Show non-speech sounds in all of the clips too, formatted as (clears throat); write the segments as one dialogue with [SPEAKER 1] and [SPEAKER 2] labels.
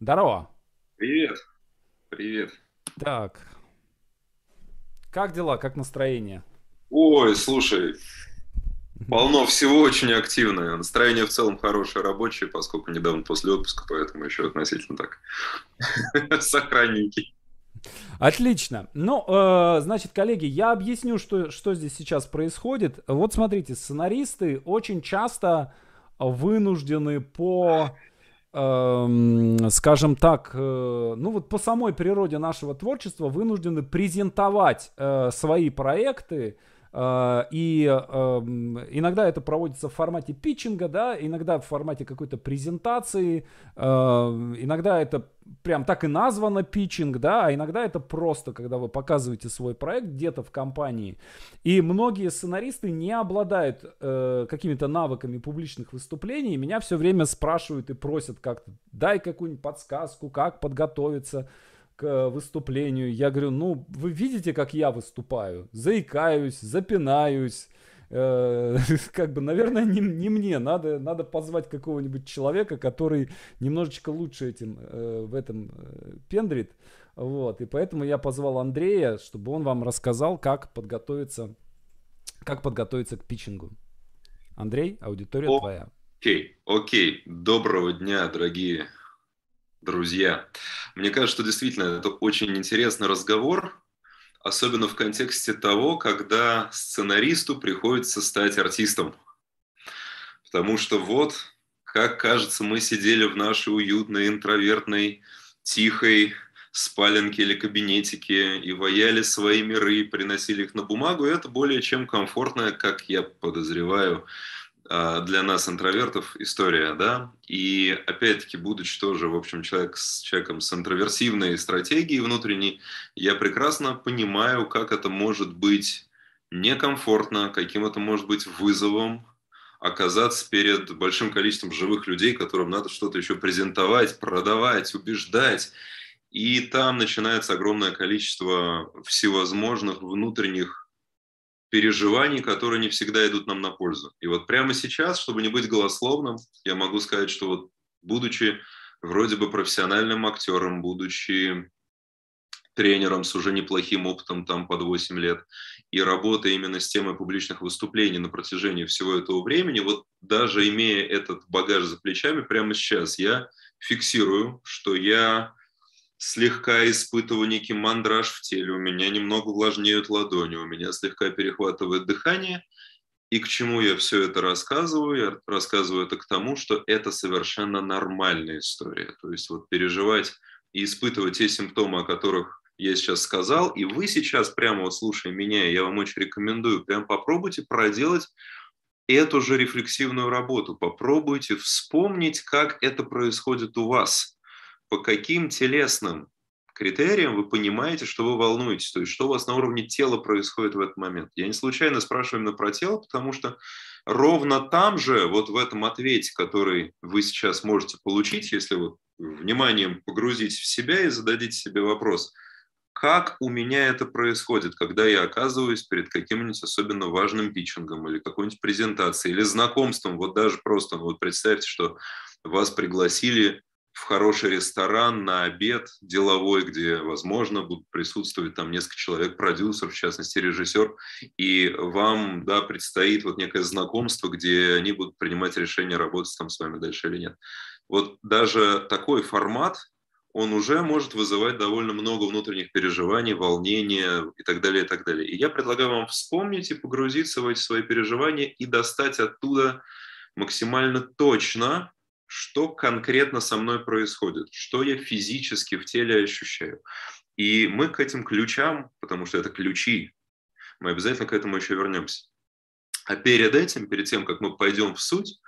[SPEAKER 1] Здорово.
[SPEAKER 2] Привет. Привет.
[SPEAKER 1] Так. Как дела, как настроение?
[SPEAKER 2] Ой, слушай, полно всего очень активное. Настроение в целом хорошее, рабочее, поскольку недавно после отпуска, поэтому еще относительно так (laughs) сохранненький.
[SPEAKER 1] Отлично. Ну, э, значит, коллеги, я объясню, что, что здесь сейчас происходит. Вот смотрите, сценаристы очень часто вынуждены по, скажем так, э, ну вот по самой природе нашего творчества вынуждены презентовать э, свои проекты и эм, иногда это проводится в формате питчинга, да, иногда в формате какой-то презентации, э, иногда это прям так и названо питчинг, да, а иногда это просто, когда вы показываете свой проект где-то в компании. И многие сценаристы не обладают э, какими-то навыками публичных выступлений, меня все время спрашивают и просят как-то, дай какую-нибудь подсказку, как подготовиться к выступлению. Я говорю, ну, вы видите, как я выступаю? Заикаюсь, запинаюсь. Э, (laughs) как бы, наверное, не, не мне. Надо, надо позвать какого-нибудь человека, который немножечко лучше этим, э, в этом э, пендрит. Вот. И поэтому я позвал Андрея, чтобы он вам рассказал, как подготовиться, как подготовиться к питчингу. Андрей, аудитория О, твоя.
[SPEAKER 2] Окей, окей. Доброго дня, дорогие друзья. Мне кажется, что действительно это очень интересный разговор, особенно в контексте того, когда сценаристу приходится стать артистом. Потому что вот, как кажется, мы сидели в нашей уютной, интровертной, тихой спаленке или кабинетике и ваяли свои миры, приносили их на бумагу, и это более чем комфортная, как я подозреваю, для нас, интровертов, история, да, и опять-таки, будучи тоже, в общем, человек с, человеком с интроверсивной стратегией внутренней, я прекрасно понимаю, как это может быть некомфортно, каким это может быть вызовом, оказаться перед большим количеством живых людей, которым надо что-то еще презентовать, продавать, убеждать. И там начинается огромное количество всевозможных внутренних переживаний, которые не всегда идут нам на пользу. И вот прямо сейчас, чтобы не быть голословным, я могу сказать, что вот будучи вроде бы профессиональным актером, будучи тренером с уже неплохим опытом там под 8 лет и работая именно с темой публичных выступлений на протяжении всего этого времени, вот даже имея этот багаж за плечами, прямо сейчас я фиксирую, что я слегка испытываю некий мандраж в теле, у меня немного увлажнеют ладони, у меня слегка перехватывает дыхание. И к чему я все это рассказываю? Я рассказываю это к тому, что это совершенно нормальная история. То есть вот переживать и испытывать те симптомы, о которых я сейчас сказал, и вы сейчас прямо вот слушая меня, я вам очень рекомендую, прям попробуйте проделать эту же рефлексивную работу. Попробуйте вспомнить, как это происходит у вас – по каким телесным критериям вы понимаете, что вы волнуетесь, то есть что у вас на уровне тела происходит в этот момент. Я не случайно спрашиваю именно про тело, потому что ровно там же, вот в этом ответе, который вы сейчас можете получить, если вы вниманием погрузитесь в себя и зададите себе вопрос, как у меня это происходит, когда я оказываюсь перед каким-нибудь особенно важным питчингом или какой-нибудь презентацией, или знакомством, вот даже просто, ну вот представьте, что вас пригласили в хороший ресторан на обед деловой, где, возможно, будут присутствовать там несколько человек, продюсер, в частности, режиссер, и вам, да, предстоит вот некое знакомство, где они будут принимать решение, работать там с вами дальше или нет. Вот даже такой формат, он уже может вызывать довольно много внутренних переживаний, волнения и так далее, и так далее. И я предлагаю вам вспомнить и погрузиться в эти свои переживания и достать оттуда максимально точно что конкретно со мной происходит, что я физически в теле ощущаю. И мы к этим ключам, потому что это ключи, мы обязательно к этому еще вернемся. А перед этим, перед тем, как мы пойдем в суть,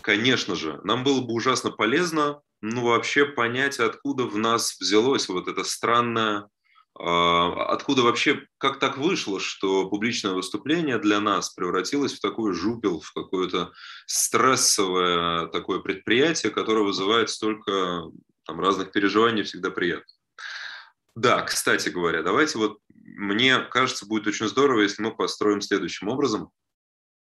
[SPEAKER 2] конечно же, нам было бы ужасно полезно, ну, вообще понять, откуда в нас взялось вот это странное откуда вообще, как так вышло, что публичное выступление для нас превратилось в такой жупел, в какое-то стрессовое такое предприятие, которое вызывает столько там, разных переживаний, всегда приятно. Да, кстати говоря, давайте вот, мне кажется, будет очень здорово, если мы построим следующим образом.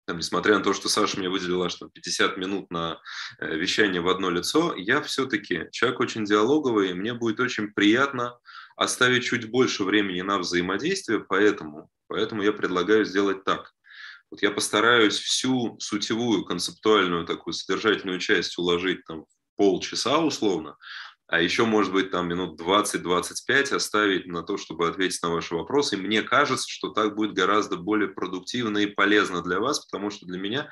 [SPEAKER 2] там, несмотря на то, что Саша мне выделила там 50 минут на э, вещание в одно лицо, я все-таки человек очень диалоговый, и мне будет очень приятно оставить чуть больше времени на взаимодействие, поэтому, поэтому я предлагаю сделать так. Вот я постараюсь всю сутевую, концептуальную, такую содержательную часть уложить там в полчаса условно, а еще, может быть, там минут 20-25 оставить на то, чтобы ответить на ваши вопросы. И мне кажется, что так будет гораздо более продуктивно и полезно для вас, потому что для меня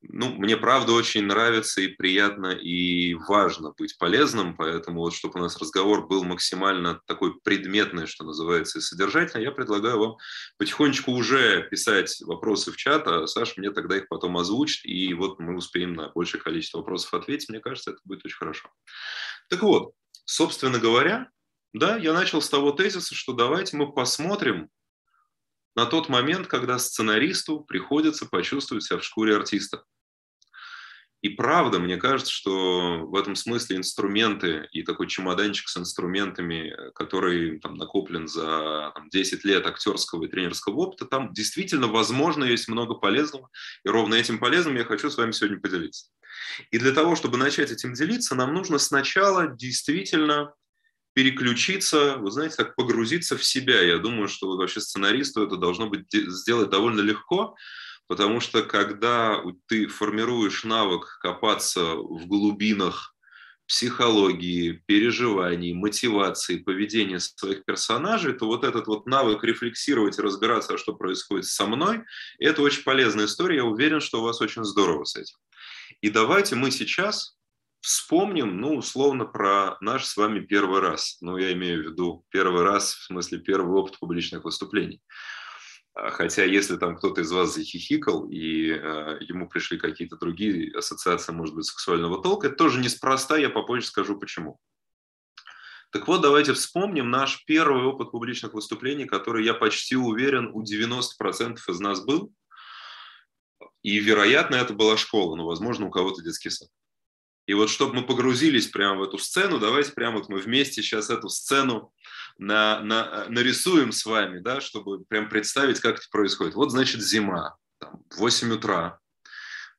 [SPEAKER 2] ну, мне правда очень нравится и приятно и важно быть полезным, поэтому вот чтобы у нас разговор был максимально такой предметный, что называется, и содержательный, я предлагаю вам потихонечку уже писать вопросы в чат, а Саша мне тогда их потом озвучит, и вот мы успеем на большее количество вопросов ответить. Мне кажется, это будет очень хорошо. Так вот, собственно говоря, да, я начал с того тезиса, что давайте мы посмотрим, на тот момент, когда сценаристу приходится почувствовать себя в шкуре артиста. И правда, мне кажется, что в этом смысле инструменты и такой чемоданчик с инструментами, который там накоплен за там, 10 лет актерского и тренерского опыта, там действительно, возможно, есть много полезного. И ровно этим полезным я хочу с вами сегодня поделиться. И для того, чтобы начать этим делиться, нам нужно сначала действительно переключиться, вы знаете, так погрузиться в себя. Я думаю, что вообще сценаристу это должно быть сделать довольно легко, потому что когда ты формируешь навык копаться в глубинах психологии, переживаний, мотивации, поведения своих персонажей, то вот этот вот навык рефлексировать и разбираться, что происходит со мной, это очень полезная история. Я уверен, что у вас очень здорово с этим. И давайте мы сейчас Вспомним, ну, условно, про наш с вами первый раз. Ну, я имею в виду первый раз, в смысле первый опыт публичных выступлений. А, хотя, если там кто-то из вас захихикал, и э, ему пришли какие-то другие ассоциации, может быть, сексуального толка, это тоже неспроста, я попозже скажу почему. Так вот, давайте вспомним наш первый опыт публичных выступлений, который, я почти уверен, у 90% из нас был. И, вероятно, это была школа, но, возможно, у кого-то детский сад. И вот чтобы мы погрузились прямо в эту сцену, давайте прямо вот мы вместе сейчас эту сцену на, на, нарисуем с вами, да, чтобы прям представить, как это происходит. Вот, значит, зима, там, 8 утра,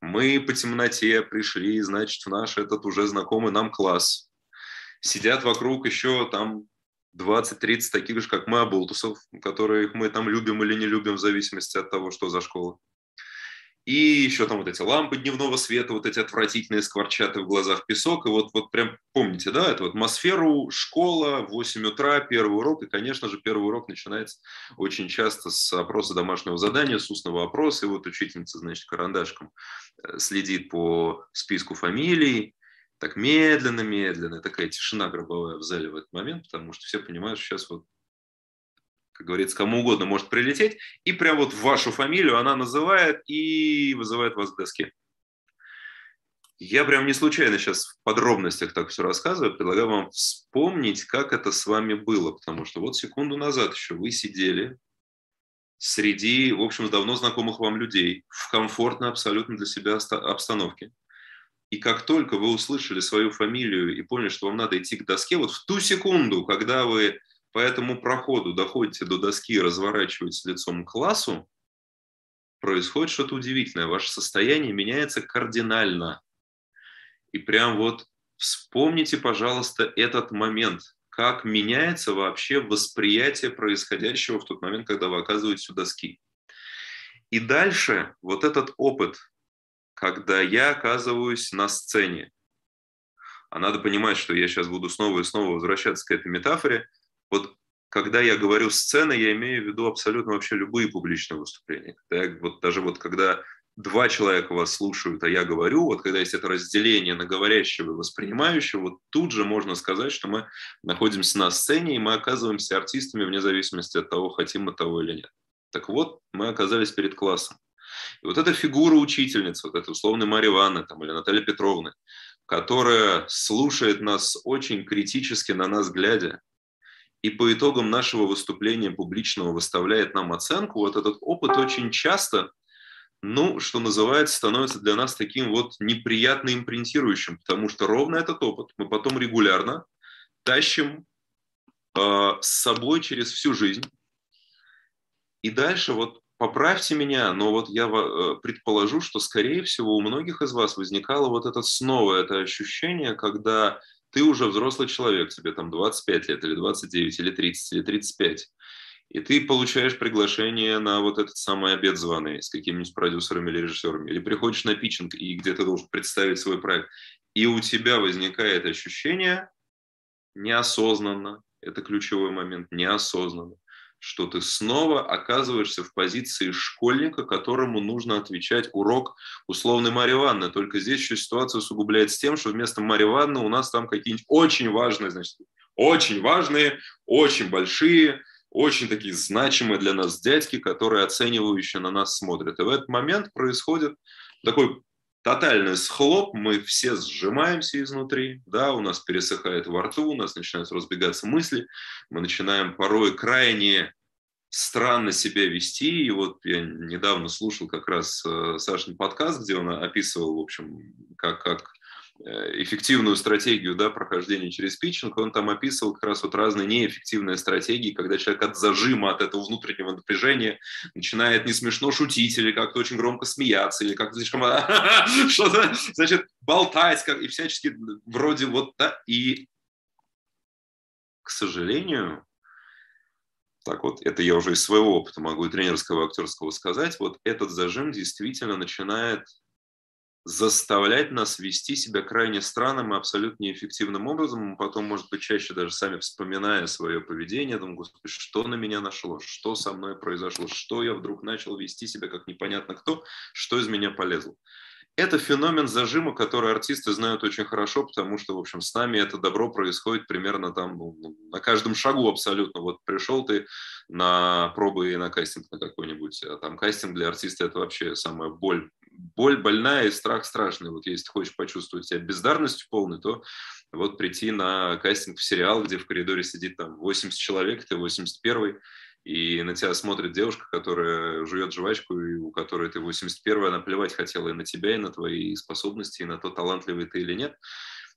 [SPEAKER 2] мы по темноте пришли, значит, в наш этот уже знакомый нам класс. Сидят вокруг еще там 20-30 таких же, как мы, оболтусов, которых мы там любим или не любим в зависимости от того, что за школа. И еще там вот эти лампы дневного света, вот эти отвратительные скворчаты в глазах песок. И вот, вот прям помните, да, эту атмосферу, школа, 8 утра, первый урок. И, конечно же, первый урок начинается очень часто с опроса домашнего задания, с устного опроса. И вот учительница, значит, карандашком э, следит по списку фамилий, так медленно-медленно, такая тишина гробовая в зале в этот момент, потому что все понимают, что сейчас вот как говорится, кому угодно может прилететь, и прям вот вашу фамилию она называет и вызывает вас к доске. Я прям не случайно сейчас в подробностях так все рассказываю, предлагаю вам вспомнить, как это с вами было, потому что вот секунду назад еще вы сидели среди, в общем, давно знакомых вам людей, в комфортной абсолютно для себя обстановке. И как только вы услышали свою фамилию и поняли, что вам надо идти к доске, вот в ту секунду, когда вы по этому проходу доходите до доски разворачиваетесь лицом к классу, происходит что-то удивительное. Ваше состояние меняется кардинально. И прям вот вспомните, пожалуйста, этот момент. Как меняется вообще восприятие происходящего в тот момент, когда вы оказываетесь у доски. И дальше вот этот опыт, когда я оказываюсь на сцене. А надо понимать, что я сейчас буду снова и снова возвращаться к этой метафоре – вот когда я говорю сцена, я имею в виду абсолютно вообще любые публичные выступления. Когда, вот даже вот когда два человека вас слушают, а я говорю, вот когда есть это разделение на говорящего и воспринимающего, вот тут же можно сказать, что мы находимся на сцене, и мы оказываемся артистами вне зависимости от того, хотим мы того или нет. Так вот, мы оказались перед классом. И вот эта фигура учительницы, вот эта условная Марья Ивановна там, или Наталья Петровна, которая слушает нас очень критически на нас глядя, и по итогам нашего выступления публичного выставляет нам оценку, вот этот опыт очень часто, ну, что называется, становится для нас таким вот неприятно импринтирующим, потому что ровно этот опыт мы потом регулярно тащим э, с собой через всю жизнь. И дальше вот поправьте меня, но вот я э, предположу, что, скорее всего, у многих из вас возникало вот это снова, это ощущение, когда ты уже взрослый человек, тебе там 25 лет, или 29, или 30, или 35, и ты получаешь приглашение на вот этот самый обед званый с какими-нибудь продюсерами или режиссерами, или приходишь на питчинг, и где ты должен представить свой проект, и у тебя возникает ощущение неосознанно, это ключевой момент, неосознанно, что ты снова оказываешься в позиции школьника, которому нужно отвечать урок условной Марьи Ивановны. Только здесь еще ситуация усугубляется тем, что вместо Марьи Ивановны у нас там какие-нибудь очень важные, значит, очень важные, очень большие, очень такие значимые для нас дядьки, которые оценивающе на нас смотрят. И в этот момент происходит такой тотальный схлоп, мы все сжимаемся изнутри, да, у нас пересыхает во рту, у нас начинают разбегаться мысли, мы начинаем порой крайне странно себя вести. И вот я недавно слушал как раз э, Сашин подкаст, где он описывал, в общем, как, как эффективную стратегию да, прохождения через питчинг, он там описывал как раз вот разные неэффективные стратегии, когда человек от зажима, от этого внутреннего напряжения начинает не смешно шутить или как-то очень громко смеяться, или как-то слишком (laughs) что-то, значит, болтать, как, и всячески вроде вот да, и к сожалению, так вот, это я уже из своего опыта могу и тренерского, и актерского сказать, вот этот зажим действительно начинает заставлять нас вести себя крайне странным и абсолютно неэффективным образом. Мы потом, может быть, чаще даже сами вспоминая свое поведение, думаем, господи, что на меня нашло, что со мной произошло, что я вдруг начал вести себя как непонятно кто, что из меня полезло. Это феномен зажима, который артисты знают очень хорошо, потому что, в общем, с нами это добро происходит примерно там ну, на каждом шагу абсолютно. Вот пришел ты на пробы и на кастинг на какой-нибудь, а там кастинг для артиста это вообще самая боль боль больная и страх страшный. Вот если ты хочешь почувствовать себя бездарностью полной, то вот прийти на кастинг в сериал, где в коридоре сидит там 80 человек, ты 81 и на тебя смотрит девушка, которая жует жвачку, и у которой ты 81 она плевать хотела и на тебя, и на твои способности, и на то, талантливый ты или нет.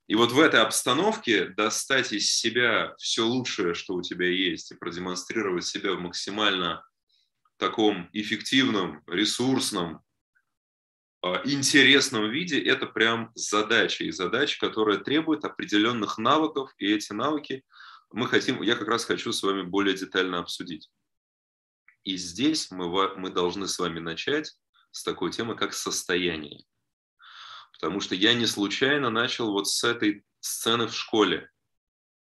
[SPEAKER 2] И вот в этой обстановке достать из себя все лучшее, что у тебя есть, и продемонстрировать себя в максимально таком эффективном, ресурсном, интересном виде, это прям задача. И задача, которая требует определенных навыков, и эти навыки мы хотим, я как раз хочу с вами более детально обсудить. И здесь мы, мы должны с вами начать с такой темы, как состояние. Потому что я не случайно начал вот с этой сцены в школе.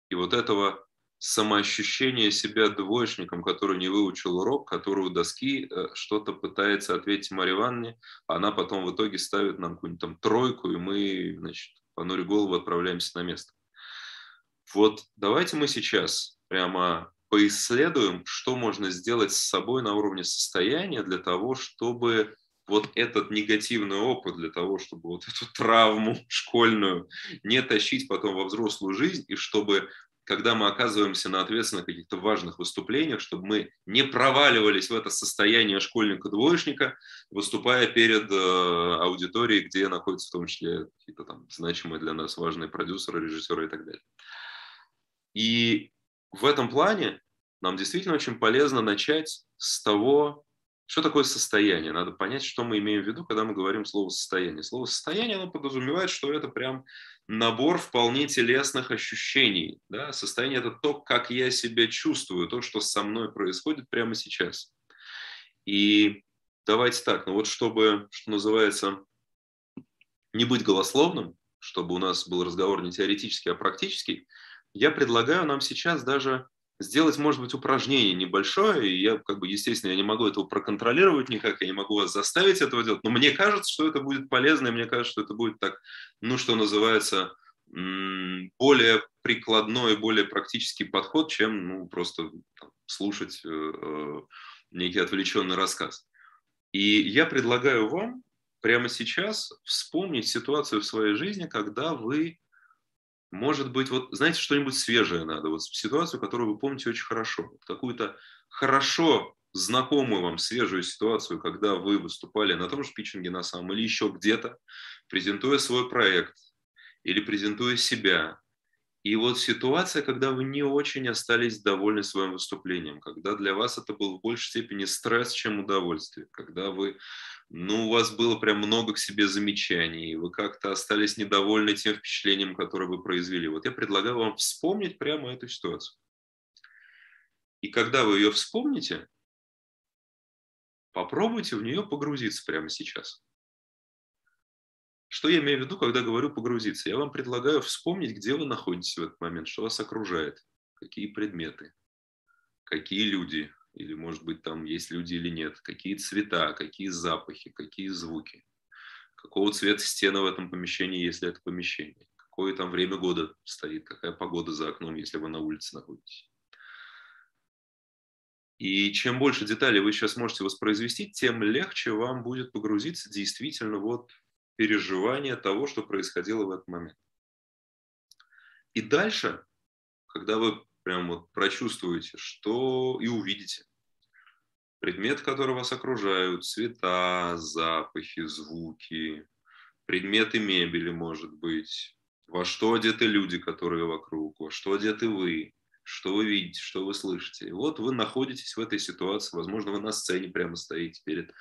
[SPEAKER 2] И вот этого самоощущение себя двоечником, который не выучил урок, который у доски э, что-то пытается ответить Марье Ивановне, она потом в итоге ставит нам какую-нибудь там тройку, и мы, значит, понуря голову, отправляемся на место. Вот давайте мы сейчас прямо поисследуем, что можно сделать с собой на уровне состояния для того, чтобы вот этот негативный опыт для того, чтобы вот эту травму (laughs) школьную не тащить потом во взрослую жизнь, и чтобы когда мы оказываемся на ответственных каких-то важных выступлениях, чтобы мы не проваливались в это состояние школьника-двоечника, выступая перед э, аудиторией, где находятся в том числе какие-то там значимые для нас важные продюсеры, режиссеры и так далее. И в этом плане нам действительно очень полезно начать с того, что такое состояние? Надо понять, что мы имеем в виду, когда мы говорим слово «состояние». Слово «состояние» оно подразумевает, что это прям набор вполне телесных ощущений. Да? Состояние – это то, как я себя чувствую, то, что со мной происходит прямо сейчас. И давайте так, ну вот чтобы, что называется, не быть голословным, чтобы у нас был разговор не теоретический, а практический, я предлагаю нам сейчас даже сделать, может быть, упражнение небольшое, и я, как бы, естественно, я не могу этого проконтролировать никак, я не могу вас заставить этого делать, но мне кажется, что это будет полезно, и мне кажется, что это будет так, ну, что называется, более прикладной, более практический подход, чем, ну, просто там, слушать э, э, некий отвлеченный рассказ. И я предлагаю вам прямо сейчас вспомнить ситуацию в своей жизни, когда вы может быть, вот, знаете, что-нибудь свежее надо, вот ситуацию, которую вы помните очень хорошо, какую-то хорошо знакомую вам свежую ситуацию, когда вы выступали на том же питчинге на самом или еще где-то, презентуя свой проект или презентуя себя, И вот ситуация, когда вы не очень остались довольны своим выступлением, когда для вас это был в большей степени стресс, чем удовольствие, когда вы, ну, у вас было прям много к себе замечаний, вы как-то остались недовольны тем впечатлением, которое вы произвели. Вот я предлагаю вам вспомнить прямо эту ситуацию. И когда вы ее вспомните, попробуйте в нее погрузиться прямо сейчас. Что я имею в виду, когда говорю погрузиться? Я вам предлагаю вспомнить, где вы находитесь в этот момент, что вас окружает, какие предметы, какие люди, или, может быть, там есть люди или нет, какие цвета, какие запахи, какие звуки, какого цвета стены в этом помещении, если это помещение, какое там время года стоит, какая погода за окном, если вы на улице находитесь. И чем больше деталей вы сейчас можете воспроизвести, тем легче вам будет погрузиться действительно вот переживание того, что происходило в этот момент. И дальше, когда вы прям вот прочувствуете, что и увидите, предметы, которые вас окружают, цвета, запахи, звуки, предметы мебели, может быть, во что одеты люди, которые вокруг, во что одеты вы, что вы видите, что вы слышите. И вот вы находитесь в этой ситуации, возможно, вы на сцене прямо стоите перед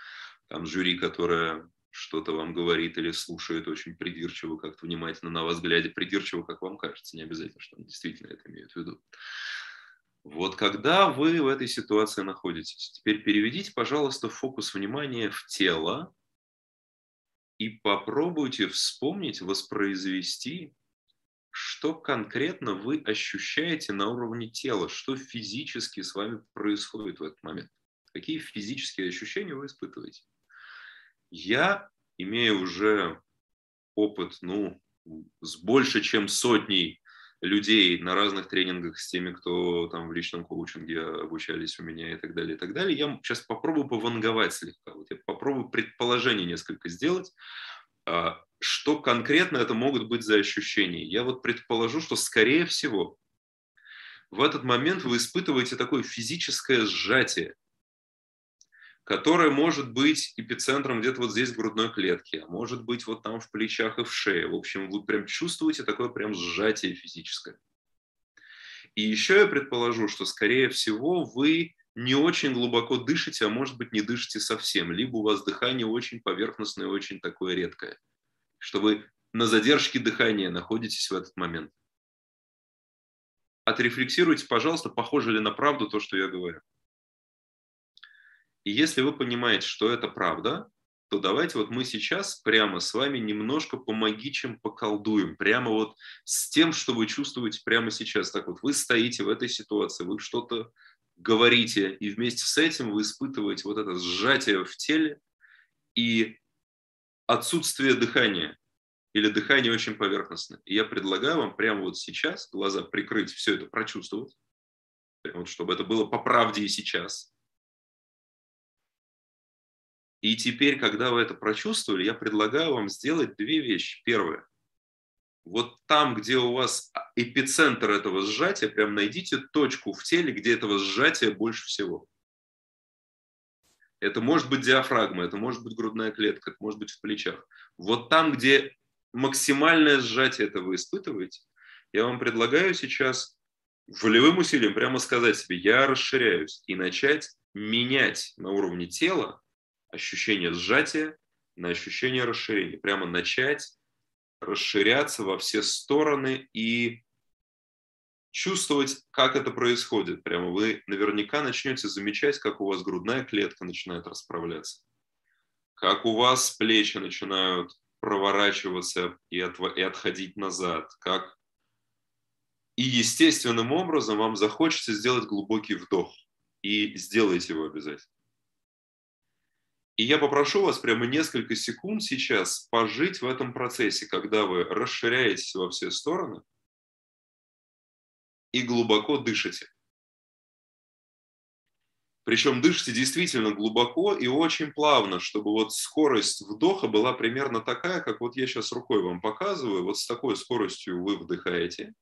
[SPEAKER 2] там, жюри, которое что-то вам говорит или слушает очень придирчиво, как-то внимательно на вас глядя, придирчиво, как вам кажется, не обязательно, что он действительно это имеет в виду. Вот когда вы в этой ситуации находитесь, теперь переведите, пожалуйста, фокус внимания в тело и попробуйте вспомнить, воспроизвести, что конкретно вы ощущаете на уровне тела, что физически с вами происходит в этот момент, какие физические ощущения вы испытываете. Я имею уже опыт, ну, с больше, чем сотней людей на разных тренингах с теми, кто там в личном коучинге обучались у меня и так далее, и так далее. Я сейчас попробую пованговать слегка. Вот я попробую предположение несколько сделать, а, что конкретно это могут быть за ощущения. Я вот предположу, что скорее всего в этот момент вы испытываете такое физическое сжатие которая может быть эпицентром где-то вот здесь в грудной клетке, а может быть вот там в плечах и в шее. В общем, вы прям чувствуете такое прям сжатие физическое. И еще я предположу, что, скорее всего, вы не очень глубоко дышите, а может быть не дышите совсем, либо у вас дыхание очень поверхностное, очень такое редкое, что вы на задержке дыхания находитесь в этот момент. Отрефлексируйте, пожалуйста, похоже ли на правду то, что я говорю. И если вы понимаете, что это правда, то давайте вот мы сейчас прямо с вами немножко помогичим, поколдуем, прямо вот с тем, что вы чувствуете прямо сейчас. Так вот, вы стоите в этой ситуации, вы что-то говорите, и вместе с этим вы испытываете вот это сжатие в теле и отсутствие дыхания или дыхание очень поверхностное. И я предлагаю вам прямо вот сейчас глаза прикрыть, все это прочувствовать, вот, чтобы это было по правде и сейчас – и теперь, когда вы это прочувствовали, я предлагаю вам сделать две вещи. Первое. Вот там, где у вас эпицентр этого сжатия, прям найдите точку в теле, где этого сжатия больше всего. Это может быть диафрагма, это может быть грудная клетка, это может быть в плечах. Вот там, где максимальное сжатие это вы испытываете, я вам предлагаю сейчас волевым усилием прямо сказать себе, я расширяюсь, и начать менять на уровне тела ощущение сжатия на ощущение расширения. Прямо начать расширяться во все стороны и чувствовать, как это происходит. Прямо вы наверняка начнете замечать, как у вас грудная клетка начинает расправляться, как у вас плечи начинают проворачиваться и, от, и отходить назад, как и естественным образом вам захочется сделать глубокий вдох. И сделайте его обязательно. И я попрошу вас прямо несколько секунд сейчас пожить в этом процессе, когда вы расширяетесь во все стороны и глубоко дышите. Причем дышите действительно глубоко и очень плавно, чтобы вот скорость вдоха была примерно такая, как вот я сейчас рукой вам показываю. Вот с такой скоростью вы вдыхаете.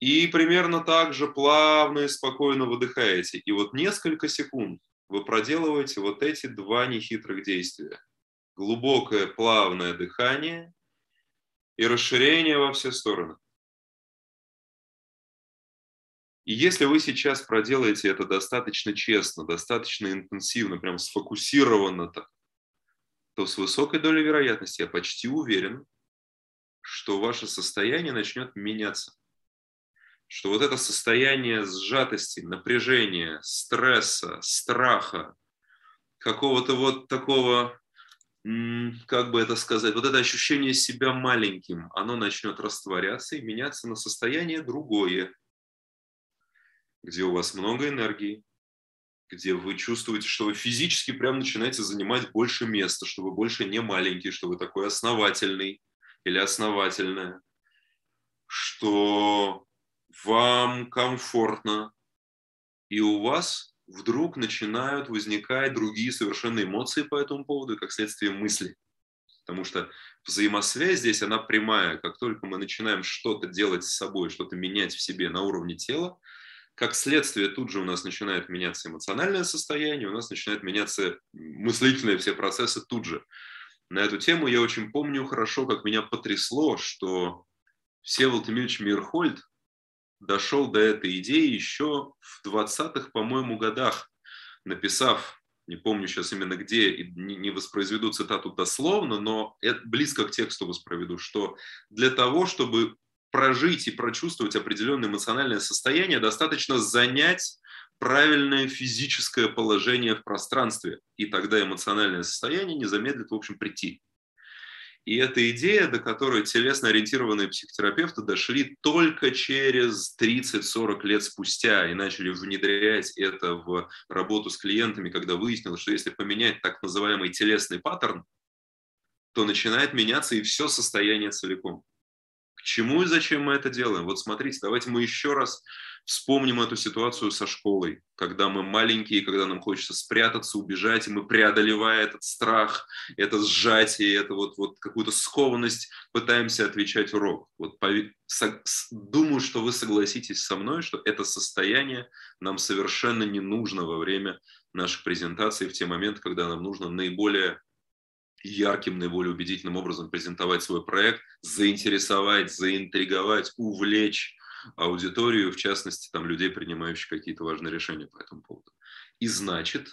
[SPEAKER 2] И примерно так же плавно и спокойно выдыхаете. И вот несколько секунд вы проделываете вот эти два нехитрых действия. Глубокое плавное дыхание и расширение во все стороны. И если вы сейчас проделаете это достаточно честно, достаточно интенсивно, прям сфокусированно так, то с высокой долей вероятности я почти уверен, что ваше состояние начнет меняться. Что вот это состояние сжатости, напряжения, стресса, страха, какого-то вот такого, как бы это сказать, вот это ощущение себя маленьким, оно начнет растворяться и меняться на состояние другое, где у вас много энергии, где вы чувствуете, что вы физически прям начинаете занимать больше места, что вы больше не маленький, что вы такой основательный или основательная, что вам комфортно, и у вас вдруг начинают возникать другие совершенно эмоции по этому поводу, как следствие мысли. Потому что взаимосвязь здесь, она прямая. Как только мы начинаем что-то делать с собой, что-то менять в себе на уровне тела, как следствие тут же у нас начинает меняться эмоциональное состояние, у нас начинают меняться мыслительные все процессы тут же. На эту тему я очень помню хорошо, как меня потрясло, что Всеволод Эмильевич Мирхольд дошел до этой идеи еще в 20-х, по-моему, годах, написав, не помню сейчас именно где, не воспроизведу цитату дословно, но это близко к тексту воспроизведу, что для того, чтобы прожить и прочувствовать определенное эмоциональное состояние, достаточно занять правильное физическое положение в пространстве, и тогда эмоциональное состояние не замедлит, в общем, прийти. И эта идея, до которой телесно-ориентированные психотерапевты дошли только через 30-40 лет спустя и начали внедрять это в работу с клиентами, когда выяснилось, что если поменять так называемый телесный паттерн, то начинает меняться и все состояние целиком. К чему и зачем мы это делаем? Вот смотрите, давайте мы еще раз вспомним эту ситуацию со школой, когда мы маленькие, когда нам хочется спрятаться, убежать, и мы, преодолевая этот страх, это сжатие, это вот, вот какую-то скованность, пытаемся отвечать урок. Вот со, думаю, что вы согласитесь со мной, что это состояние нам совершенно не нужно во время наших презентаций, в те моменты, когда нам нужно наиболее ярким, наиболее убедительным образом презентовать свой проект, заинтересовать, заинтриговать, увлечь аудиторию, в частности, там, людей, принимающих какие-то важные решения по этому поводу. И значит,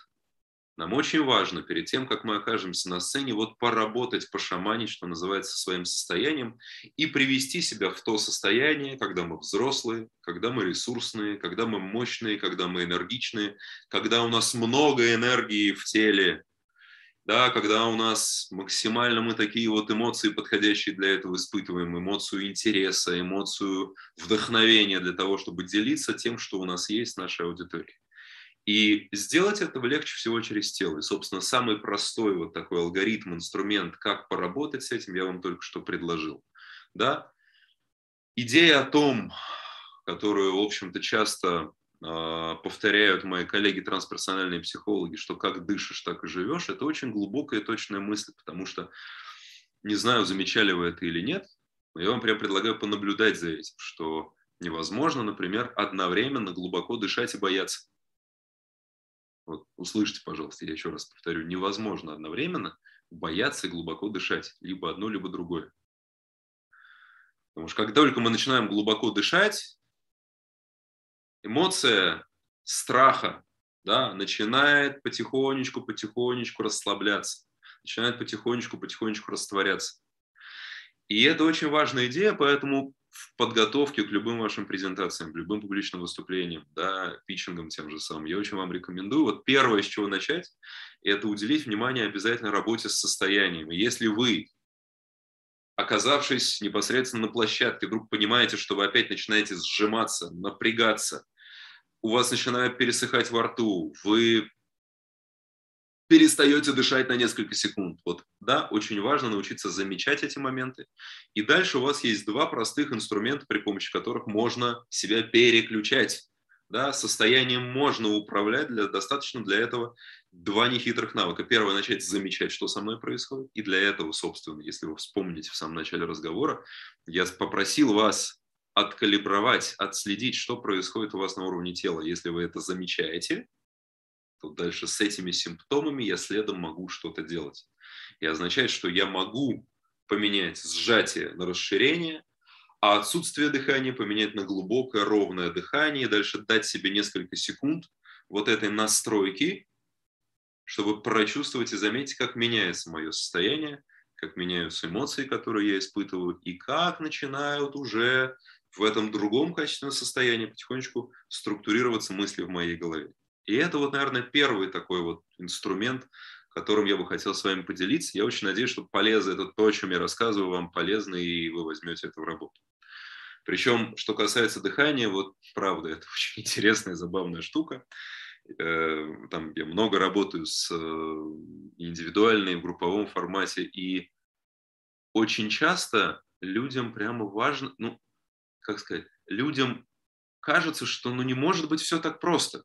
[SPEAKER 2] нам очень важно перед тем, как мы окажемся на сцене, вот поработать, пошаманить, что называется, своим состоянием и привести себя в то состояние, когда мы взрослые, когда мы ресурсные, когда мы мощные, когда мы энергичные, когда у нас много энергии в теле, да, когда у нас максимально мы такие вот эмоции, подходящие для этого, испытываем, эмоцию интереса, эмоцию вдохновения для того, чтобы делиться тем, что у нас есть в нашей аудитории. И сделать это легче всего через тело. И, собственно, самый простой вот такой алгоритм, инструмент, как поработать с этим, я вам только что предложил. Да? Идея о том, которую, в общем-то, часто повторяют мои коллеги трансперсональные психологи, что как дышишь, так и живешь, это очень глубокая и точная мысль, потому что не знаю, замечали вы это или нет, но я вам прям предлагаю понаблюдать за этим, что невозможно, например, одновременно глубоко дышать и бояться. Вот, услышьте, пожалуйста, я еще раз повторю, невозможно одновременно бояться и глубоко дышать, либо одно, либо другое. Потому что как только мы начинаем глубоко дышать, эмоция страха да, начинает потихонечку, потихонечку расслабляться, начинает потихонечку, потихонечку растворяться. И это очень важная идея, поэтому в подготовке к любым вашим презентациям, к любым публичным выступлениям, да, питчингам тем же самым, я очень вам рекомендую. Вот первое, с чего начать, это уделить внимание обязательно работе с состоянием. Если вы, оказавшись непосредственно на площадке, вдруг понимаете, что вы опять начинаете сжиматься, напрягаться, у вас начинает пересыхать во рту, вы перестаете дышать на несколько секунд. Вот, да, очень важно научиться замечать эти моменты. И дальше у вас есть два простых инструмента, при помощи которых можно себя переключать. Да, состоянием можно управлять, для, достаточно для этого два нехитрых навыка. Первое, начать замечать, что со мной происходит. И для этого, собственно, если вы вспомните в самом начале разговора, я попросил вас откалибровать, отследить, что происходит у вас на уровне тела. Если вы это замечаете, то дальше с этими симптомами я следом могу что-то делать. И означает, что я могу поменять сжатие на расширение, а отсутствие дыхания поменять на глубокое, ровное дыхание, и дальше дать себе несколько секунд вот этой настройки, чтобы прочувствовать и заметить, как меняется мое состояние, как меняются эмоции, которые я испытываю, и как начинают уже в этом другом качественном состоянии потихонечку структурироваться мысли в моей голове. И это вот, наверное, первый такой вот инструмент, которым я бы хотел с вами поделиться. Я очень надеюсь, что полезно это то, о чем я рассказываю, вам полезно, и вы возьмете это в работу. Причем, что касается дыхания, вот правда, это (laughs) очень интересная, забавная штука. Э, там я много работаю с э, индивидуальной, в групповом формате, и очень часто людям прямо важно, ну, как сказать, людям кажется, что ну не может быть все так просто.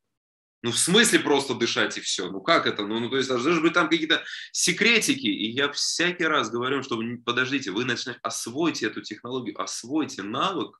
[SPEAKER 2] Ну, в смысле просто дышать и все? Ну, как это? Ну, ну то есть, должны быть там какие-то секретики. И я всякий раз говорю, что подождите, вы начинаете, освойте эту технологию, освойте навык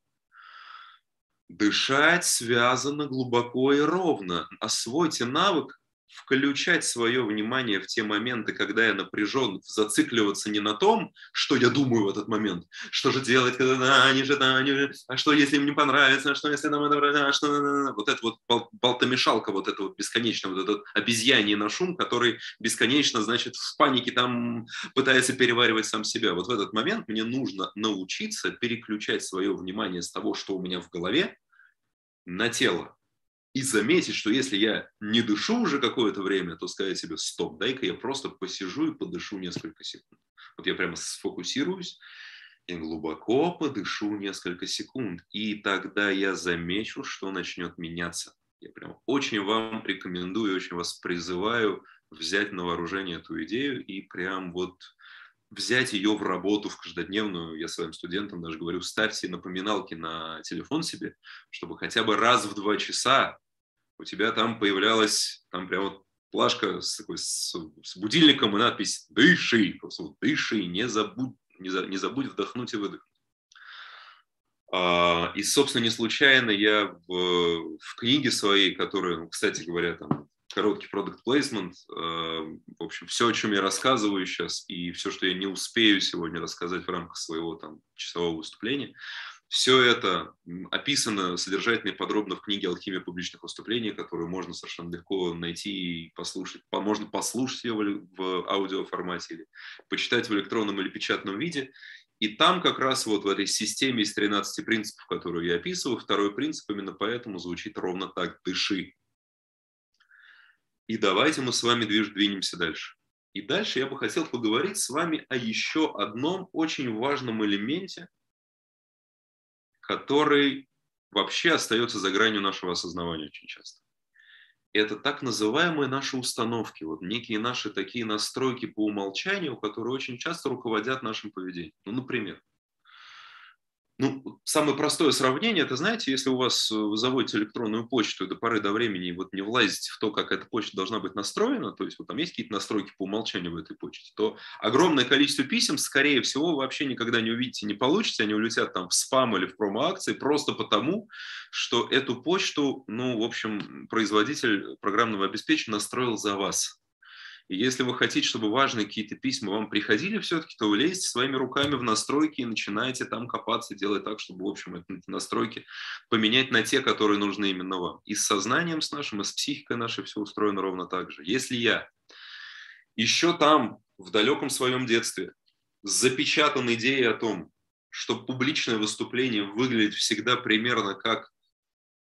[SPEAKER 2] дышать связано глубоко и ровно. Освойте навык включать свое внимание в те моменты, когда я напряжен, зацикливаться не на том, что я думаю в этот момент, что же делать, когда да, они же, да, они же, а что, если им не понравится, а что, если нам это, а что, вот это вот болтомешалка, вот это вот бесконечно, вот этот обезьяний на шум, который бесконечно, значит, в панике там пытается переваривать сам себя. Вот в этот момент мне нужно научиться переключать свое внимание с того, что у меня в голове, на тело и заметить, что если я не дышу уже какое-то время, то сказать себе, стоп, дай-ка я просто посижу и подышу несколько секунд. Вот я прямо сфокусируюсь и глубоко подышу несколько секунд. И тогда я замечу, что начнет меняться. Я прям очень вам рекомендую, очень вас призываю взять на вооружение эту идею и прям вот взять ее в работу, в каждодневную. Я своим студентам даже говорю, ставьте напоминалки на телефон себе, чтобы хотя бы раз в два часа у тебя там появлялась, там прям вот плашка с, такой, с, с будильником и надпись «Дыши», просто «Дыши», не забудь, не, за, не забудь вдохнуть и выдохнуть. А, и, собственно, не случайно я в, в книге своей, которая, ну, кстати говоря, там короткий продукт плейсмент. В общем, все, о чем я рассказываю сейчас, и все, что я не успею сегодня рассказать в рамках своего там часового выступления, все это описано содержательно и подробно в книге «Алхимия публичных выступлений», которую можно совершенно легко найти и послушать. Можно послушать ее в аудиоформате или почитать в электронном или печатном виде. И там как раз вот в этой системе из 13 принципов, которую я описываю, второй принцип именно поэтому звучит ровно так «дыши». И давайте мы с вами двинемся дальше. И дальше я бы хотел поговорить с вами о еще одном очень важном элементе, который вообще остается за гранью нашего осознавания очень часто. Это так называемые наши установки, вот некие наши такие настройки по умолчанию, которые очень часто руководят нашим поведением. Ну, например, ну, самое простое сравнение, это, знаете, если у вас э, вы заводите электронную почту и до поры до времени вот не влазите в то, как эта почта должна быть настроена, то есть вот там есть какие-то настройки по умолчанию в этой почте, то огромное количество писем, скорее всего, вы вообще никогда не увидите, не получите, они улетят там в спам или в промо-акции просто потому, что эту почту, ну, в общем, производитель программного обеспечения настроил за вас. И если вы хотите, чтобы важные какие-то письма вам приходили все-таки, то вы своими руками в настройки и начинаете там копаться, делать так, чтобы, в общем, эти настройки поменять на те, которые нужны именно вам. И с сознанием с нашим, и с психикой нашей все устроено ровно так же. Если я еще там, в далеком своем детстве, запечатан идеей о том, что публичное выступление выглядит всегда примерно как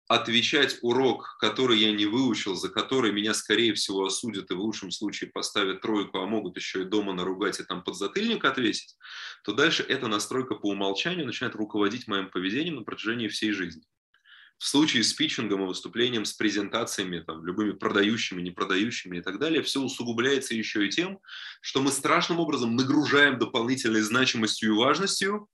[SPEAKER 2] отвечать урок, который я не выучил, за который меня, скорее всего, осудят и в лучшем случае поставят тройку, а могут еще и дома наругать и там подзатыльник отвесить, то дальше эта настройка по умолчанию начинает руководить моим поведением на протяжении всей жизни. В случае с питчингом и выступлением, с презентациями, там, любыми продающими, непродающими и так далее, все усугубляется еще и тем, что мы страшным образом нагружаем дополнительной значимостью и важностью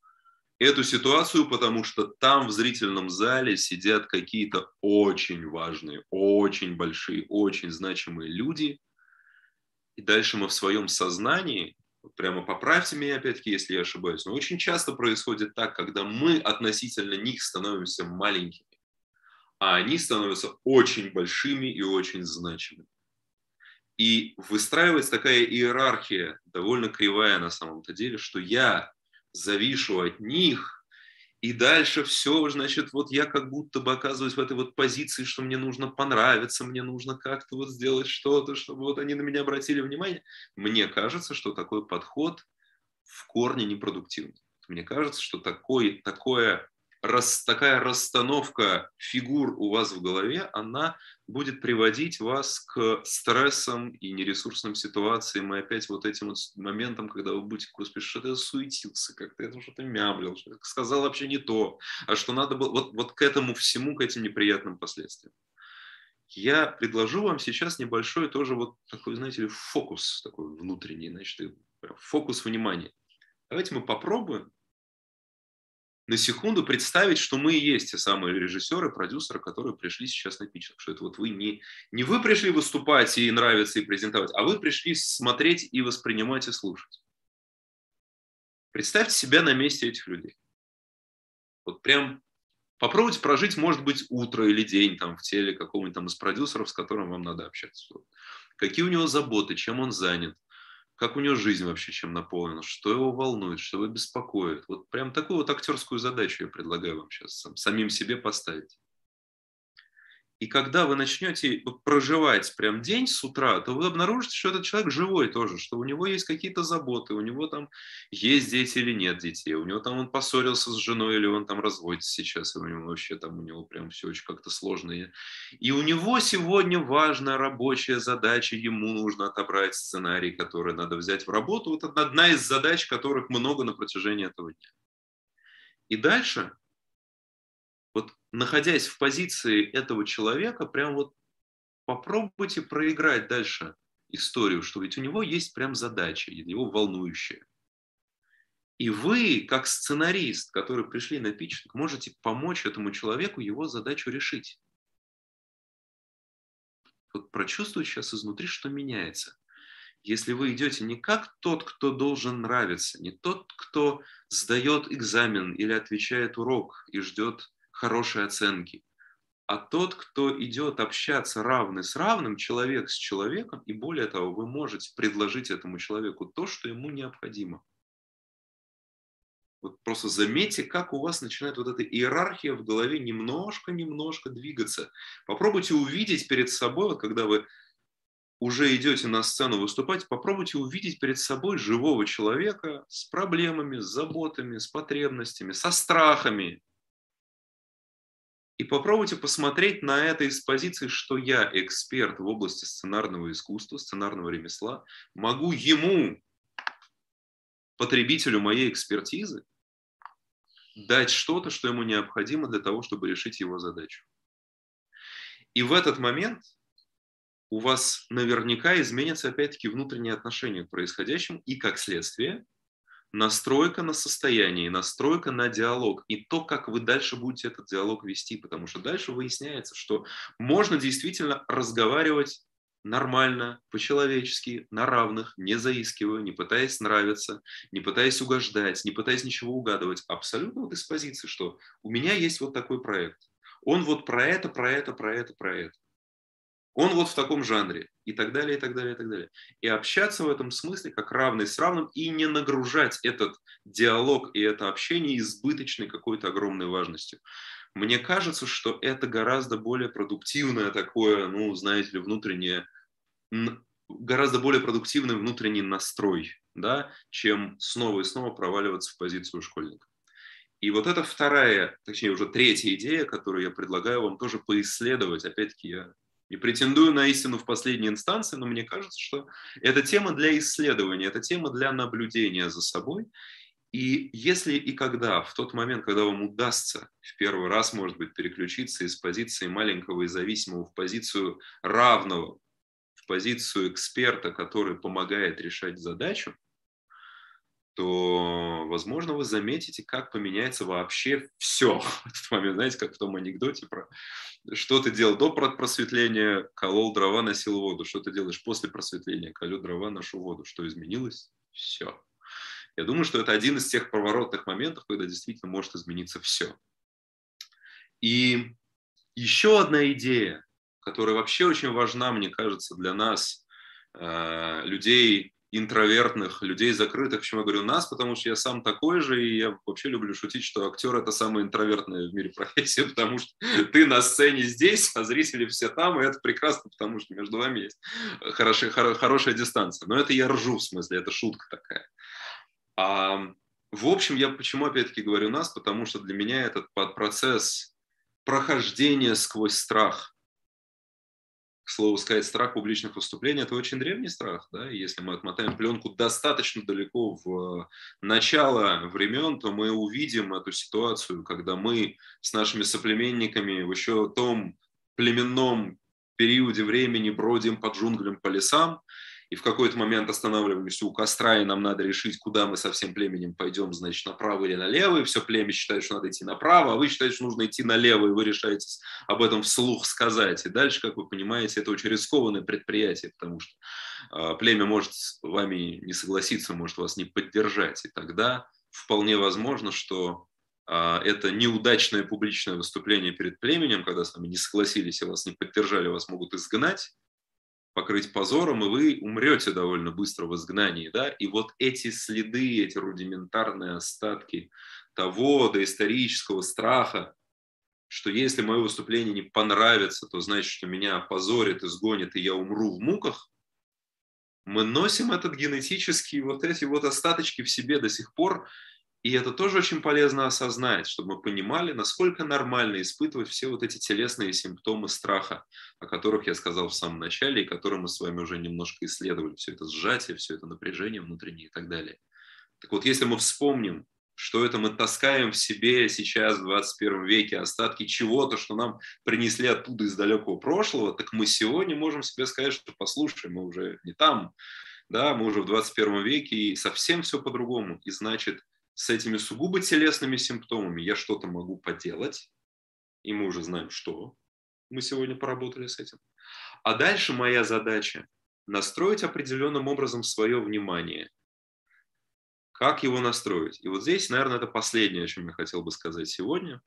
[SPEAKER 2] эту ситуацию, потому что там в зрительном зале сидят какие-то очень важные, очень большие, очень значимые люди. И дальше мы в своем сознании, прямо поправьте меня опять-таки, если я ошибаюсь, но очень часто происходит так, когда мы относительно них становимся маленькими, а они становятся очень большими и очень значимыми. И выстраивается такая иерархия, довольно кривая на самом-то деле, что я завишу от них, И дальше все, значит, вот я как будто бы оказываюсь в этой вот позиции, что мне нужно понравиться, мне нужно как-то вот сделать что-то, чтобы вот они на меня обратили внимание. Мне кажется, что такой подход в корне непродуктивный. Мне кажется, что такой, такое рас, такая расстановка фигур у вас в голове, она будет приводить вас к стрессам и нересурсным ситуациям, и опять вот этим вот моментом, когда вы будете, господи, что-то я суетился, как-то это что-то мямлил, что сказал вообще не то, а что надо было, вот, вот к этому всему, к этим неприятным последствиям. Я предложу вам сейчас небольшой тоже вот такой, знаете ли, фокус такой внутренний, значит, фокус внимания. Давайте мы попробуем на секунду представить, что мы и есть те самые режиссеры, продюсеры, которые пришли сейчас на питчинг. Что это вот вы не, не вы пришли выступать и нравиться и презентовать, а вы пришли смотреть и воспринимать и слушать. Представьте себя на месте этих людей. Вот прям попробуйте прожить, может быть, утро или день там в теле какого-нибудь там из продюсеров, с которым вам надо общаться. Какие у него заботы, чем он занят, как у него жизнь вообще чем наполнена, что его волнует, что его беспокоит. Вот прям такую вот актерскую задачу я предлагаю вам сейчас сам, самим себе поставить. И когда вы начнете проживать прям день с утра, то вы обнаружите, что этот человек живой тоже, что у него есть какие-то заботы, у него там есть дети или нет детей, у него там он поссорился с женой или он там разводится сейчас, и у него вообще там у него прям все очень как-то сложно. И у него сегодня важная рабочая задача, ему нужно отобрать сценарий, который надо взять в работу. Вот одна из задач, которых много на протяжении этого дня. И дальше вот находясь в позиции этого человека, прям вот попробуйте проиграть дальше историю, что ведь у него есть прям задача, его волнующая. И вы, как сценарист, который пришли на питчинг, можете помочь этому человеку его задачу решить. Вот прочувствуйте сейчас изнутри, что меняется. Если вы идете не как тот, кто должен нравиться, не тот, кто сдает экзамен или отвечает урок и ждет хорошие оценки, а тот, кто идет общаться равный с равным, человек с человеком, и более того, вы можете предложить этому человеку то, что ему необходимо. Вот просто заметьте, как у вас начинает вот эта иерархия в голове немножко-немножко двигаться. Попробуйте увидеть перед собой, вот когда вы уже идете на сцену выступать, попробуйте увидеть перед собой живого человека с проблемами, с заботами, с потребностями, со страхами, и попробуйте посмотреть на это из позиции, что я эксперт в области сценарного искусства, сценарного ремесла, могу ему, потребителю моей экспертизы, дать что-то, что ему необходимо для того, чтобы решить его задачу. И в этот момент у вас наверняка изменятся опять-таки внутренние отношения к происходящему, и как следствие настройка на состояние, настройка на диалог и то, как вы дальше будете этот диалог вести, потому что дальше выясняется, что можно действительно разговаривать нормально, по-человечески, на равных, не заискивая, не пытаясь нравиться, не пытаясь угождать, не пытаясь ничего угадывать. Абсолютно вот из позиции, что у меня есть вот такой проект. Он вот про это, про это, про это, про это. Он вот в таком жанре и так далее, и так далее, и так далее. И общаться в этом смысле как равный с равным и не нагружать этот диалог и это общение избыточной какой-то огромной важностью. Мне кажется, что это гораздо более продуктивное такое, ну, знаете ли, внутреннее, гораздо более продуктивный внутренний настрой, да, чем снова и снова проваливаться в позицию школьника. И вот это вторая, точнее уже третья идея, которую я предлагаю вам тоже поисследовать. Опять-таки я не претендую на истину в последней инстанции, но мне кажется, что это тема для исследования, это тема для наблюдения за собой. И если и когда, в тот момент, когда вам удастся в первый раз, может быть, переключиться из позиции маленького и зависимого в позицию равного, в позицию эксперта, который помогает решать задачу, то, возможно, вы заметите, как поменяется вообще все (laughs) в этот момент. Знаете, как в том анекдоте про что ты делал до просветления, колол дрова, носил воду. Что ты делаешь после просветления, колю дрова, ношу воду. Что изменилось? Все. Я думаю, что это один из тех поворотных моментов, когда действительно может измениться все. И еще одна идея, которая вообще очень важна, мне кажется, для нас, э, людей интровертных, людей закрытых. Почему я говорю нас? Потому что я сам такой же, и я вообще люблю шутить, что актер – это самая интровертная в мире профессия, (laughs) потому что ты на сцене здесь, а зрители все там, и это прекрасно, потому что между вами есть хорошая, хорошая дистанция. Но это я ржу, в смысле, это шутка такая. А, в общем, я почему опять-таки говорю нас, потому что для меня этот процесс прохождения сквозь страх – слову сказать, страх публичных выступлений – это очень древний страх. Да? Если мы отмотаем пленку достаточно далеко в начало времен, то мы увидим эту ситуацию, когда мы с нашими соплеменниками в еще том племенном периоде времени бродим по джунглям, по лесам, и в какой-то момент останавливаемся у костра, и нам надо решить, куда мы со всем племенем пойдем, значит, направо или налево, и все племя считает, что надо идти направо, а вы считаете, что нужно идти налево, и вы решаетесь об этом вслух сказать. И дальше, как вы понимаете, это очень рискованное предприятие, потому что э, племя может с вами не согласиться, может вас не поддержать, и тогда вполне возможно, что э, это неудачное публичное выступление перед племенем, когда с вами не согласились и вас не поддержали, вас могут изгнать, покрыть позором, и вы умрете довольно быстро в изгнании. Да? И вот эти следы, эти рудиментарные остатки того доисторического страха, что если мое выступление не понравится, то значит, что меня опозорят, изгонят, и я умру в муках, мы носим этот генетический, вот эти вот остаточки в себе до сих пор, и это тоже очень полезно осознать, чтобы мы понимали, насколько нормально испытывать все вот эти телесные симптомы страха, о которых я сказал в самом начале, и которые мы с вами уже немножко исследовали. Все это сжатие, все это напряжение внутреннее и так далее. Так вот, если мы вспомним, что это мы таскаем в себе сейчас в 21 веке, остатки чего-то, что нам принесли оттуда из далекого прошлого, так мы сегодня можем себе сказать, что послушай, мы уже не там, да, мы уже в 21 веке, и совсем все по-другому. И значит, с этими сугубо телесными симптомами я что-то могу поделать, и мы уже знаем, что мы сегодня поработали с этим. А дальше моя задача настроить определенным образом свое внимание. Как его настроить? И вот здесь, наверное, это последнее, о чем я хотел бы сказать сегодня.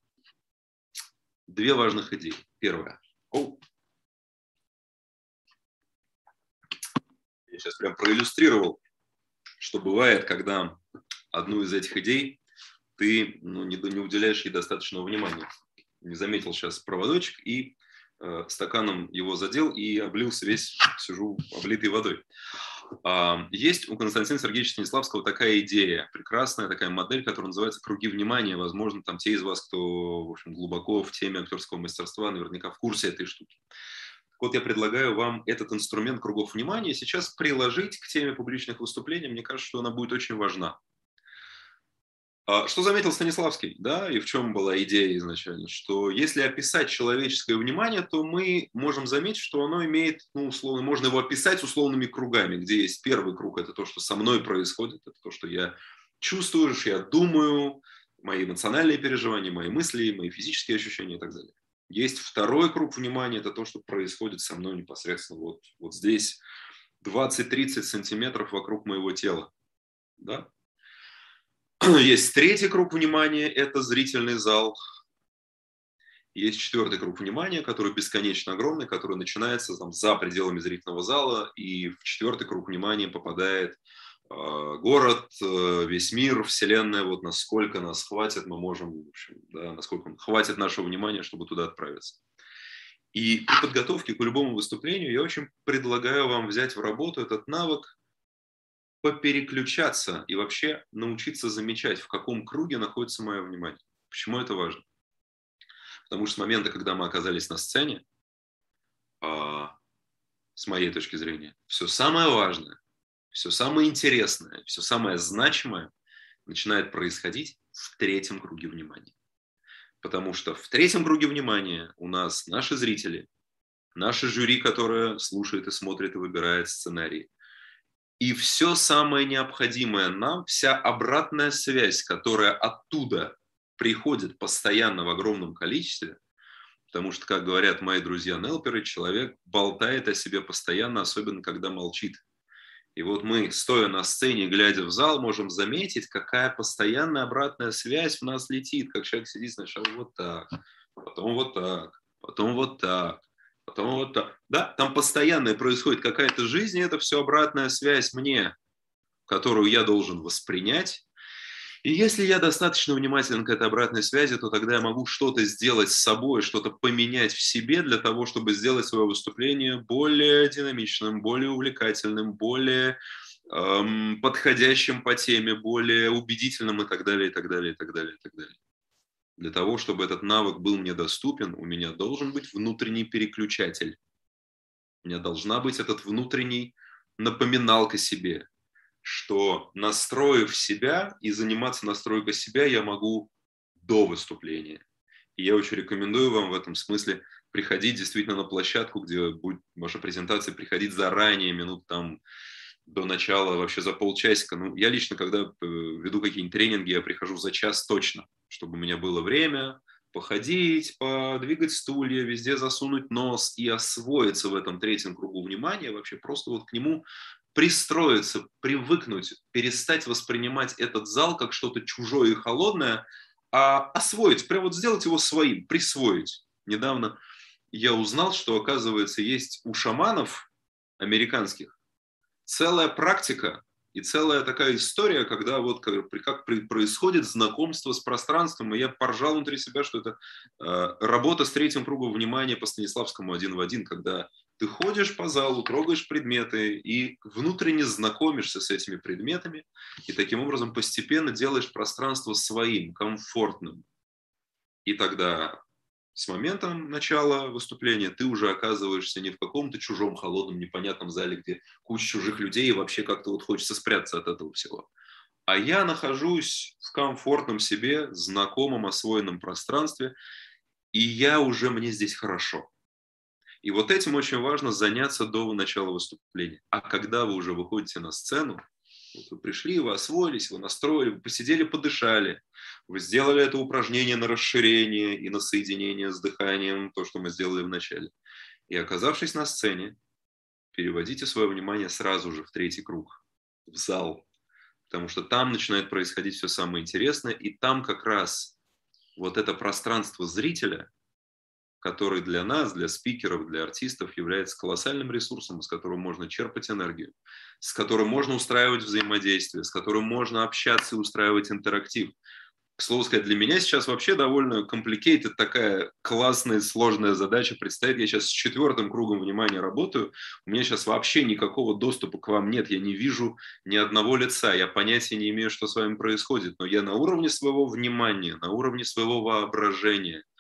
[SPEAKER 2] Две важных идеи. Первое. О. Я сейчас прям проиллюстрировал, что бывает, когда одну из этих идей ты ну, не, не уделяешь ей достаточного внимания. Не заметил сейчас проводочек и э, стаканом его задел и облился весь, сижу облитый водой. А, есть у Константина Сергеевича Станиславского такая идея, прекрасная такая модель, которая называется «Круги внимания». Возможно, там те из вас, кто в общем, глубоко в теме актерского мастерства, наверняка в курсе этой штуки. Вот я предлагаю вам этот инструмент кругов внимания сейчас приложить к теме публичных выступлений. Мне кажется, что она будет очень важна. А, что заметил Станиславский, да, и в чем была идея изначально, что если описать человеческое внимание, то мы можем заметить, что оно имеет, ну, условно, можно его описать условными кругами, где есть первый круг, это то, что со мной происходит, это то, что я чувствую, что я думаю, мои эмоциональные переживания, мои мысли, мои физические ощущения и так далее. Есть второй круг внимания, это то, что происходит со мной непосредственно вот, вот здесь, 20-30 сантиметров вокруг моего тела. Да? (clears throat) Есть третий круг внимания, это зрительный зал. Есть четвертый круг внимания, который бесконечно огромный, который начинается там, за пределами зрительного зала, и в четвертый круг внимания попадает э, город, э, весь мир, вселенная, вот насколько нас хватит, мы можем, в общем, да, насколько хватит нашего внимания, чтобы туда отправиться. И при подготовке к любому выступлению я очень предлагаю вам взять в работу этот навык попереключаться и вообще научиться замечать, в каком круге находится мое внимание. Почему это важно? Потому что с момента, когда мы оказались на сцене, а, с моей точки зрения, все самое важное, все самое интересное, все самое значимое начинает происходить в третьем круге внимания. Потому что в третьем круге внимания у нас наши зрители, наше жюри, которое слушает и смотрит и выбирает сценарии, и все самое необходимое нам, вся обратная связь, которая оттуда приходит постоянно в огромном количестве, потому что, как говорят мои друзья-нелперы, человек болтает о себе постоянно, особенно когда молчит. И вот мы, стоя на сцене, глядя в зал, можем заметить, какая постоянная обратная связь в нас летит, как человек сидит сначала вот так, потом вот так, потом вот так, Потом вот, да, там постоянно происходит какая-то жизнь, и это все обратная связь мне. которую я должен воспринять. И если я достаточно внимателен к этой обратной связи, то тогда я могу что-то сделать с собой, что-то поменять в себе для того, чтобы сделать свое выступление более динамичным, более увлекательным, более эм, подходящим по теме, более убедительным и так далее, и так далее, и так далее, и так далее. Для того, чтобы этот навык был мне доступен, у меня должен быть внутренний переключатель. У меня должна быть этот внутренний напоминалка себе, что настроив себя и заниматься настройкой себя я могу до выступления. И я очень рекомендую вам в этом смысле приходить действительно на площадку, где будет ваша презентация, приходить заранее, минут там до начала, вообще за полчасика. Ну, я лично, когда э, веду какие-нибудь тренинги, я прихожу за час точно, чтобы у меня было время походить, подвигать стулья, везде засунуть нос и освоиться в этом третьем кругу внимания, вообще просто вот к нему пристроиться, привыкнуть, перестать воспринимать этот зал как что-то чужое и холодное, а освоить, прям вот сделать его своим, присвоить. Недавно я узнал, что, оказывается, есть у шаманов американских целая практика и целая такая история, когда вот как, как происходит знакомство с пространством, и я поржал внутри себя, что это э, работа с третьим кругом внимания по Станиславскому один в один, когда ты ходишь по залу, трогаешь предметы и внутренне знакомишься с этими предметами, и таким образом постепенно делаешь пространство своим, комфортным. И тогда с моментом начала выступления ты уже оказываешься не в каком-то чужом, холодном, непонятном зале, где куча чужих людей, и вообще как-то вот хочется спрятаться от этого всего. А я нахожусь в комфортном себе, знакомом, освоенном пространстве, и я уже, мне здесь хорошо. И вот этим очень важно заняться до начала выступления. А когда вы уже выходите на сцену, вот вы пришли, вы освоились, вы настроили, вы посидели, подышали, вы сделали это упражнение на расширение и на соединение с дыханием, то, что мы сделали в начале. И оказавшись на сцене, переводите свое внимание сразу же в третий круг, в зал, потому что там начинает происходить все самое интересное, и там как раз вот это пространство зрителя – который для нас, для спикеров, для артистов является колоссальным ресурсом, с которым можно черпать энергию, с которым можно устраивать взаимодействие, с которым можно общаться и устраивать интерактив. К слову сказать, для меня сейчас вообще довольно complicated такая классная, сложная задача представить. Я сейчас с четвертым кругом внимания работаю. У меня сейчас вообще никакого доступа к вам нет. Я не вижу ни одного лица. Я понятия не имею, что с вами происходит. Но я на уровне своего внимания, на уровне своего воображения –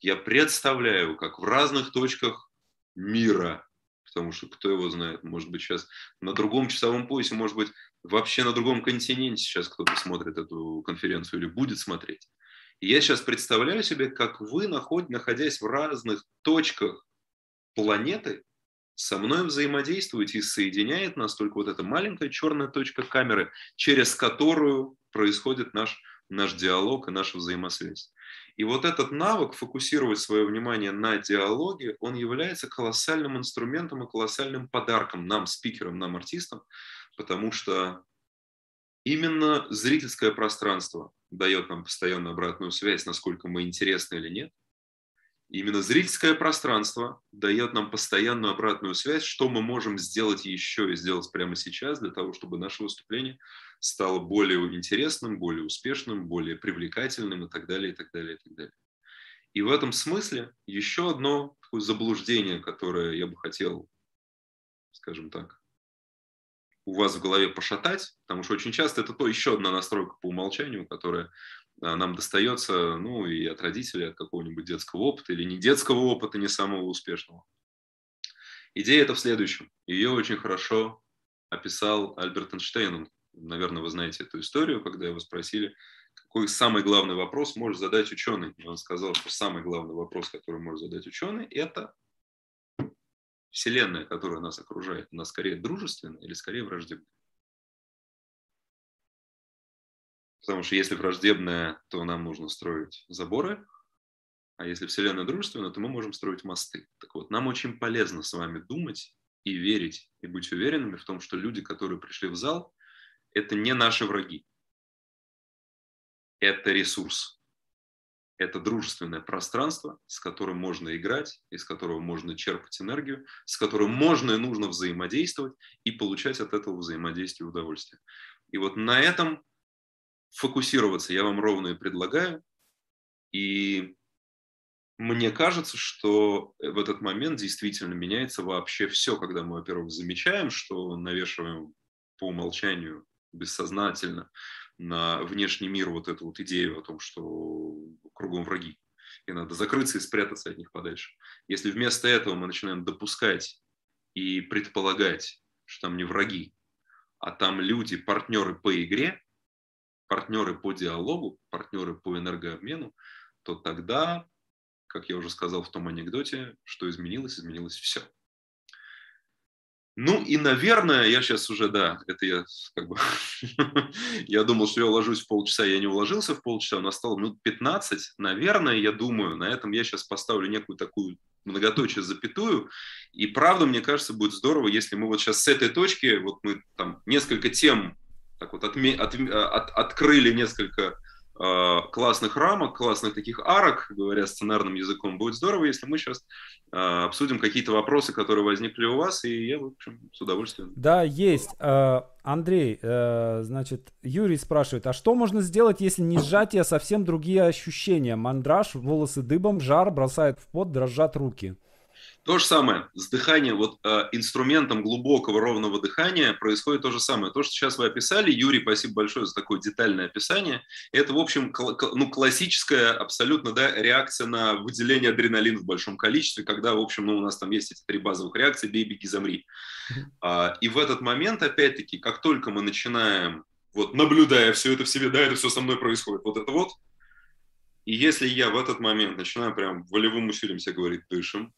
[SPEAKER 2] я представляю, как в разных точках мира, потому что кто его знает, может быть сейчас на другом часовом поясе, может быть вообще на другом континенте сейчас кто-то смотрит эту конференцию или будет смотреть. Я сейчас представляю себе, как вы, находясь в разных точках планеты, со мной взаимодействуете и соединяет нас только вот эта маленькая черная точка камеры, через которую происходит наш, наш диалог и наша взаимосвязь. И вот этот навык фокусировать свое внимание на диалоге, он является колоссальным инструментом и колоссальным подарком нам, спикерам, нам, артистам, потому что именно зрительское пространство дает нам постоянную обратную связь, насколько мы интересны или нет – Именно зрительское пространство дает нам постоянную обратную связь, что мы можем сделать еще и сделать прямо сейчас для того, чтобы наше выступление стало более интересным, более успешным, более привлекательным и так далее, и так далее, и так далее. И в этом смысле еще одно такое заблуждение, которое я бы хотел, скажем так, у вас в голове пошатать, потому что очень часто это то еще одна настройка по умолчанию, которая нам достается, ну, и от родителей, от какого-нибудь детского опыта, или не детского опыта, не самого успешного. Идея это в следующем. Ее очень хорошо описал Альберт Эйнштейн. Наверное, вы знаете эту историю, когда его спросили, какой самый главный вопрос может задать ученый. И он сказал, что самый главный вопрос, который может задать ученый, это Вселенная, которая нас окружает, она скорее дружественная или скорее враждебная? Потому что если враждебная, то нам нужно строить заборы, а если Вселенная дружественная, то мы можем строить мосты. Так вот, нам очень полезно с вами думать и верить, и быть уверенными в том, что люди, которые пришли в зал, это не наши враги. Это ресурс. это дружественное пространство, с которым можно играть, из которого можно черпать энергию, с которым можно и нужно взаимодействовать и получать от этого взаимодействия удовольствие. И вот на этом фокусироваться я вам ровно и предлагаю. И мне кажется, что в этот момент действительно меняется вообще все, когда мы, во-первых, замечаем, что навешиваем по умолчанию бессознательно на внешний мир вот эту вот идею о том, что кругом враги, и надо закрыться и спрятаться от них подальше. Если вместо этого мы начинаем допускать и предполагать, что там не враги, а там люди, партнеры по игре, партнеры по диалогу, партнеры по энергообмену, то тогда, как я уже сказал в том анекдоте, что изменилось, изменилось все. Ну и, наверное, я сейчас уже, да, это я как бы, (laughs) я думал, что я уложусь в полчаса, я не уложился в полчаса, у нас стало минут 15, наверное, я думаю, на этом я сейчас поставлю некую такую многоточие запятую, и правда, мне кажется, будет здорово, если мы вот сейчас с этой точки, вот мы там несколько тем так вот отме, от, от, открыли несколько Э, классных рамок, классных таких арок, говоря сценарным языком, будет здорово, если мы сейчас э, обсудим какие-то вопросы, которые возникли у вас, и я, в общем, с удовольствием.
[SPEAKER 1] Да, есть. Э, Андрей, значит, Юрий спрашивает, а что можно сделать, если не сжатие, а совсем другие ощущения? Мандраж, волосы дыбом, жар, бросает в пот, дрожат руки.
[SPEAKER 2] То же самое с дыханием, вот э, инструментом глубокого ровного дыхания происходит то же самое. То, что сейчас вы описали, Юрий, спасибо большое за такое детальное описание. Это, в общем, кл- ну, классическая абсолютно да, реакция на выделение адреналина в большом количестве, когда, в общем, ну, у нас там есть эти три базовых реакции «бей, беги, замри». А, и в этот момент, опять-таки, как только мы начинаем, вот наблюдая все это в себе, да, это все со мной происходит, вот это вот, и если я в этот момент начинаю прям волевым усилием себе говорить «дышим»,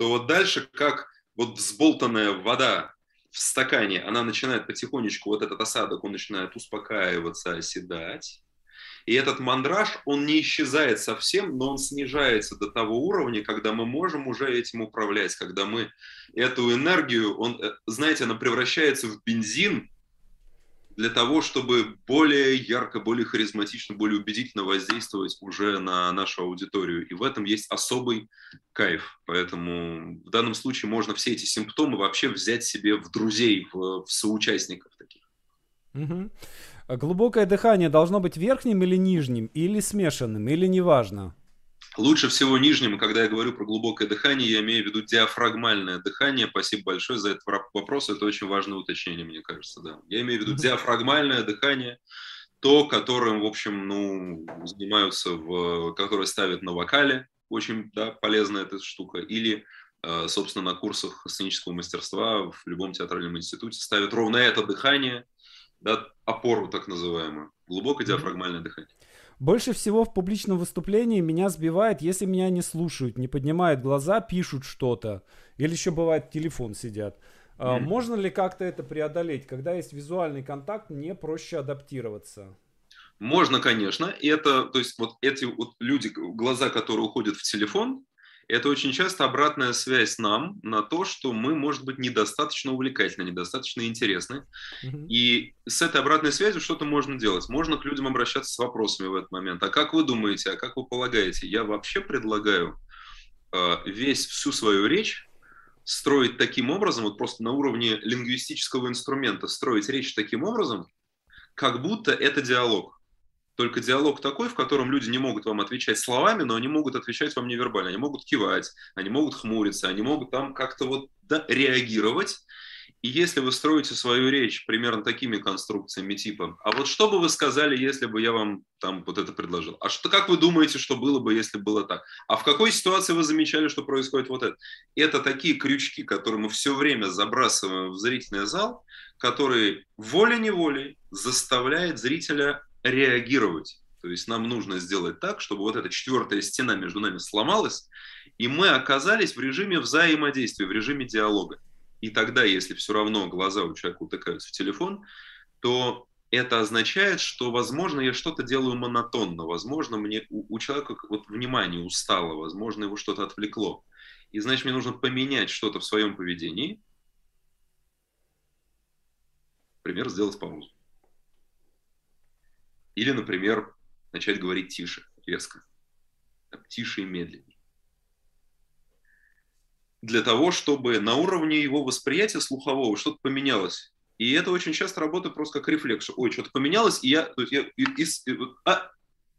[SPEAKER 2] то вот дальше, как вот взболтанная вода в стакане, она начинает потихонечку, вот этот осадок, он начинает успокаиваться, оседать. И этот мандраж, он не исчезает совсем, но он снижается до того уровня, когда мы можем уже этим управлять, когда мы эту энергию, он, э, знаете, она превращается в бензин, для того, чтобы более ярко, более харизматично, более убедительно воздействовать уже на нашу аудиторию. И в этом есть особый кайф. Поэтому в данном случае можно все эти симптомы вообще взять себе в друзей, в, в соучастников таких.
[SPEAKER 1] Угу. Глубокое дыхание должно быть верхним или нижним, или смешанным, или неважно?
[SPEAKER 2] Лучше всего нижним, когда я говорю про глубокое дыхание, я имею в виду диафрагмальное дыхание. Спасибо большое за этот вопрос, это очень важное уточнение, мне кажется, да. Я имею в виду диафрагмальное дыхание, то, которым, в общем, ну, занимаются, в, которое ставят на вокале, очень, да, полезная эта штука, или, э, собственно, на курсах сценического мастерства в любом театральном институте ставят ровно это дыхание, да, опору так называемую, глубокое диафрагмальное дыхание.
[SPEAKER 1] Больше всего в публичном выступлении меня сбивает, если меня не слушают, не поднимают глаза, пишут что-то. Или еще бывает телефон сидят. Mm-hmm. Можно ли как-то это преодолеть? Когда есть визуальный контакт, мне проще адаптироваться.
[SPEAKER 2] Можно, конечно. И это, то есть вот эти вот люди, глаза, которые уходят в телефон, это очень часто обратная связь нам на то, что мы, может быть, недостаточно увлекательны, недостаточно интересны. Mm-hmm. И с этой обратной связью что-то можно делать. Можно к людям обращаться с вопросами в этот момент. А как вы думаете, а как вы полагаете? Я вообще предлагаю э, весь, всю свою речь строить таким образом, вот просто на уровне лингвистического инструмента строить речь таким образом, как будто это диалог. Только диалог такой, в котором люди не могут вам отвечать словами, но они могут отвечать вам невербально. Они могут кивать, они могут хмуриться, они могут там как-то вот да, реагировать. И если вы строите свою речь примерно такими конструкциями типа, а вот что бы вы сказали, если бы я вам там вот это предложил? А что, как вы думаете, что было бы, если было так? А в какой ситуации вы замечали, что происходит вот это? Это такие крючки, которые мы все время забрасываем в зрительный зал, которые волей-неволей заставляет зрителя реагировать. То есть нам нужно сделать так, чтобы вот эта четвертая стена между нами сломалась, и мы оказались в режиме взаимодействия, в режиме диалога. И тогда, если все равно глаза у человека утыкаются в телефон, то это означает, что, возможно, я что-то делаю монотонно, возможно, мне у, у человека вот внимание устало, возможно, его что-то отвлекло. И значит, мне нужно поменять что-то в своем поведении. Например, сделать паузу. Или, например, начать говорить тише, резко. Там, тише и медленнее. Для того, чтобы на уровне его восприятия слухового что-то поменялось. И это очень часто работает просто как рефлекс. Ой, что-то поменялось, и я... То есть я и, и, и, а,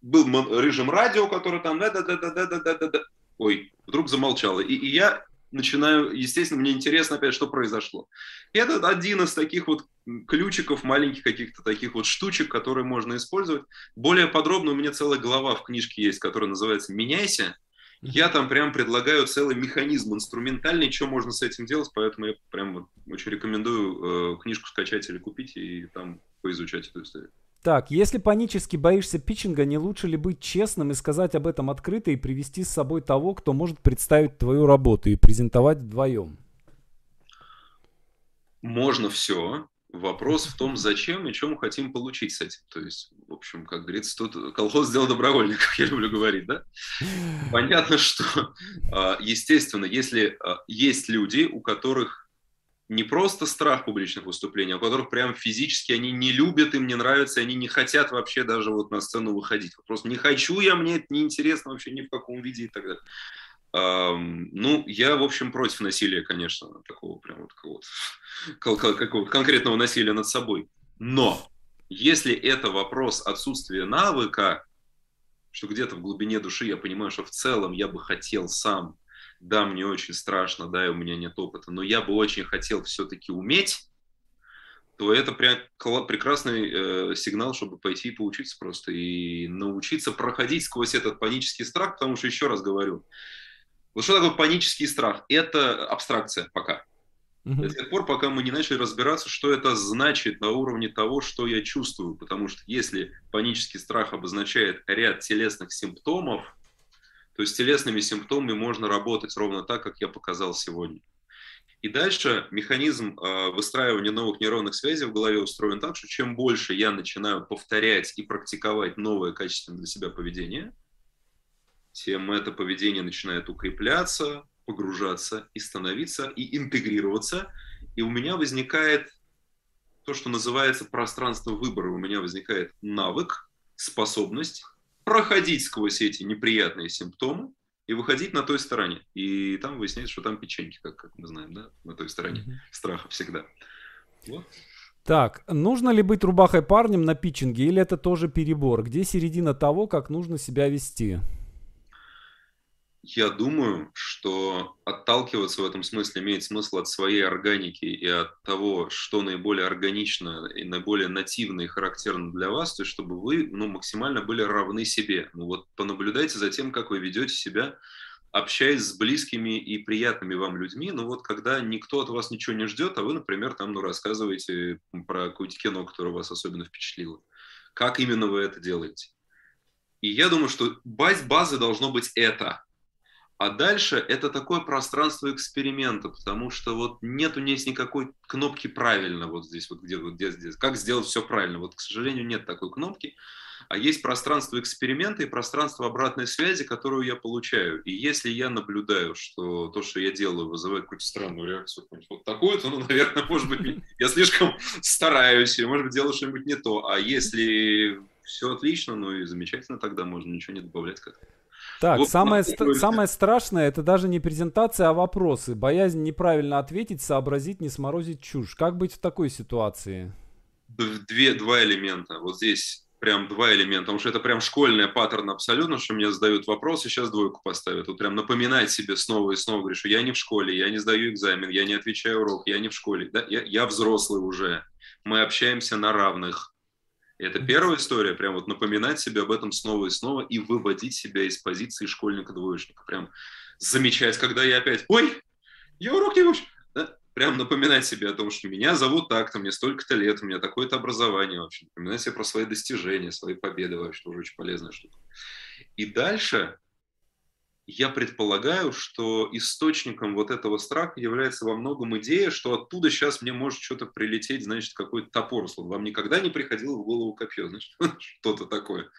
[SPEAKER 2] был режим радио, который там... Да, да, да, да, да, да, да, да. Ой, вдруг замолчало. И, и я начинаю... Естественно, мне интересно опять, что произошло. И это один из таких вот ключиков, маленьких каких-то таких вот штучек, которые можно использовать. Более подробно у меня целая глава в книжке есть, которая называется «Меняйся». Я там прям предлагаю целый механизм инструментальный, что можно с этим делать, поэтому я прям вот очень рекомендую э, книжку скачать или купить и там поизучать эту историю.
[SPEAKER 1] Так, если панически боишься питчинга, не лучше ли быть честным и сказать об этом открыто и привести с собой того, кто может представить твою работу и презентовать вдвоем?
[SPEAKER 2] Можно все. Вопрос в том, зачем и мы хотим получить с этим. То есть, в общем, как говорится, тут колхоз сделал добровольников, (laughs) я люблю говорить, да? Понятно, что, а, естественно, если а, есть люди, у которых не просто страх публичных выступлений, а у которых прям физически они не любят, им не нравится, они не хотят вообще даже вот на сцену выходить. Просто не хочу я, мне это неинтересно вообще ни в каком виде и так далее. Um, ну, я, в общем, против насилия, конечно, такого прям вот какого-то, какого конкретного насилия над собой. Но если это вопрос отсутствия навыка, что где-то в глубине души я понимаю, что в целом я бы хотел сам да, мне очень страшно, да, и у меня нет опыта, но я бы очень хотел все-таки уметь, то это прям прекрасный э, сигнал, чтобы пойти и поучиться просто, и научиться проходить сквозь этот панический страх, потому что, еще раз говорю, вот что такое панический страх? Это абстракция пока. До тех пор, пока мы не начали разбираться, что это значит на уровне того, что я чувствую. Потому что если панический страх обозначает ряд телесных симптомов, то с телесными симптомами можно работать ровно так, как я показал сегодня. И дальше механизм э, выстраивания новых нейронных связей в голове устроен так, что чем больше я начинаю повторять и практиковать новое качественное для себя поведение, тем это поведение начинает укрепляться, погружаться и становиться, и интегрироваться. И у меня возникает то, что называется пространство выбора. У меня возникает навык, способность проходить сквозь эти неприятные симптомы и выходить на той стороне. И там выясняется, что там печеньки, как, как мы знаем, да, на той стороне mm-hmm. страха всегда.
[SPEAKER 1] Вот. Так, нужно ли быть рубахой парнем на питчинге или это тоже перебор? Где середина того, как нужно себя вести?
[SPEAKER 2] Я думаю, что отталкиваться в этом смысле имеет смысл от своей органики и от того, что наиболее органично и наиболее нативно и характерно для вас, то есть чтобы вы ну, максимально были равны себе. Ну вот понаблюдайте за тем, как вы ведете себя, общаясь с близкими и приятными вам людьми, ну вот когда никто от вас ничего не ждет, а вы, например, там ну, рассказываете про какое-то кино, которое вас особенно впечатлило. Как именно вы это делаете? И я думаю, что баз базы должно быть это – а дальше это такое пространство эксперимента, потому что вот нету здесь никакой кнопки правильно вот здесь, вот где, вот где здесь. Как сделать все правильно? Вот, к сожалению, нет такой кнопки. А есть пространство эксперимента и пространство обратной связи, которую я получаю. И если я наблюдаю, что то, что я делаю, вызывает какую-то странную реакцию, вот такую, то, ну, (laughs) наверное, может быть, я слишком стараюсь, или, может быть, делаю что-нибудь не то. А если все отлично, ну и замечательно, тогда можно ничего не добавлять к этому.
[SPEAKER 1] Так, вот, самое, ст- самое страшное это даже не презентация, а вопросы. Боязнь неправильно ответить, сообразить, не сморозить чушь. Как быть в такой ситуации?
[SPEAKER 2] Две, два элемента. Вот здесь прям два элемента, потому что это прям школьный паттерн абсолютно, что мне задают вопросы, сейчас двойку поставят. Вот прям напоминать себе снова и снова, говорю, что я не в школе, я не сдаю экзамен, я не отвечаю урок, я не в школе, да? я, я взрослый уже, мы общаемся на равных и это первая история, прям вот напоминать себе об этом снова и снова и выводить себя из позиции школьника-двоечника. Прям замечать, когда я опять, ой, я урок не учу. Да? Прям напоминать себе о том, что меня зовут так-то, мне столько-то лет, у меня такое-то образование вообще. Напоминать себе про свои достижения, свои победы вообще, тоже очень полезная штука. И дальше я предполагаю, что источником вот этого страха является во многом идея, что оттуда сейчас мне может что-то прилететь, значит, какой-то топор. Вам никогда не приходило в голову копье, значит, (laughs) что-то такое.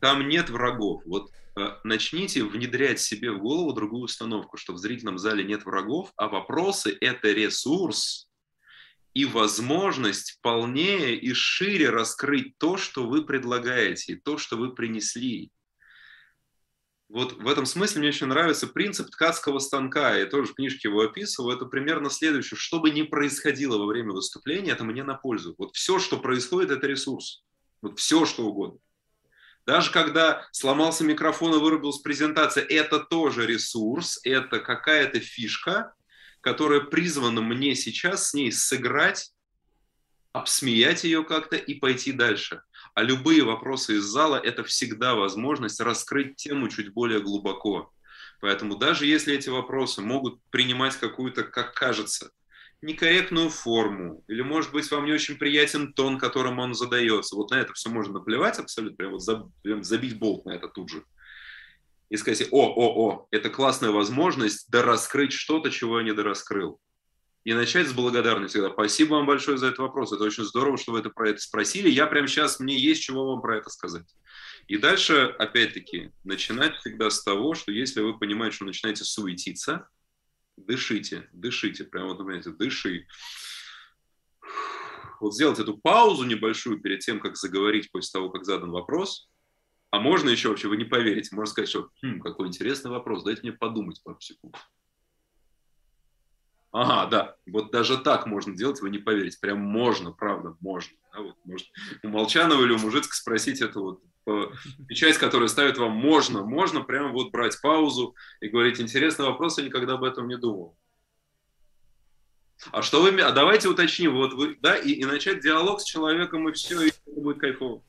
[SPEAKER 2] Там нет врагов. Вот э, начните внедрять себе в голову другую установку, что в зрительном зале нет врагов, а вопросы – это ресурс, и возможность полнее и шире раскрыть то, что вы предлагаете, и то, что вы принесли. Вот в этом смысле мне очень нравится принцип ткацкого станка. Я тоже в книжке его описывал. Это примерно следующее. Что бы ни происходило во время выступления, это мне на пользу. Вот все, что происходит, это ресурс. Вот все, что угодно. Даже когда сломался микрофон и вырубилась презентация, это тоже ресурс, это какая-то фишка, которая призвана мне сейчас с ней сыграть, обсмеять ее как-то и пойти дальше. А любые вопросы из зала – это всегда возможность раскрыть тему чуть более глубоко. Поэтому даже если эти вопросы могут принимать какую-то, как кажется, некорректную форму, или, может быть, вам не очень приятен тон, которым он задается, вот на это все можно наплевать абсолютно, прям вот забить болт на это тут же и сказать, о, о, о, это классная возможность дораскрыть что-то, чего я не дораскрыл. И начать с благодарности. Спасибо вам большое за этот вопрос. Это очень здорово, что вы это про это спросили. Я прямо сейчас, мне есть чего вам про это сказать. И дальше, опять-таки, начинать всегда с того, что если вы понимаете, что начинаете суетиться, дышите, дышите, прямо вот, понимаете, дыши. Вот сделать эту паузу небольшую перед тем, как заговорить после того, как задан вопрос – а можно еще вообще, вы не поверите, можно сказать, что хм, какой интересный вопрос, дайте мне подумать пару секунд. Ага, да, вот даже так можно делать, вы не поверите. Прям можно, правда, можно. Да, вот, может, у Молчанова или у Мужицка спросить это вот печать, которая ставит вам можно, можно прямо вот брать паузу и говорить, интересный вопрос, я никогда об этом не думал. А что вы, а давайте уточним, вот вы, да, и, и начать диалог с человеком, и все, и будет кайфово.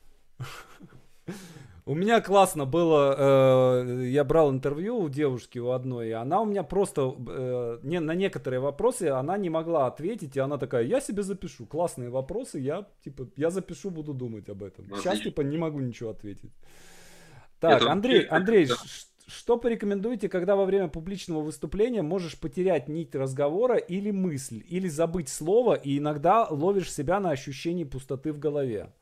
[SPEAKER 1] У меня классно было, э, я брал интервью у девушки у одной, и она у меня просто э, не, на некоторые вопросы она не могла ответить, и она такая, я себе запишу, классные вопросы, я типа, я запишу, буду думать об этом. Отлично. Сейчас типа не могу ничего ответить. Так, Это... Андрей, Андрей, да. что порекомендуете, когда во время публичного выступления можешь потерять нить разговора или мысль, или забыть слово, и иногда ловишь себя на ощущении пустоты в голове?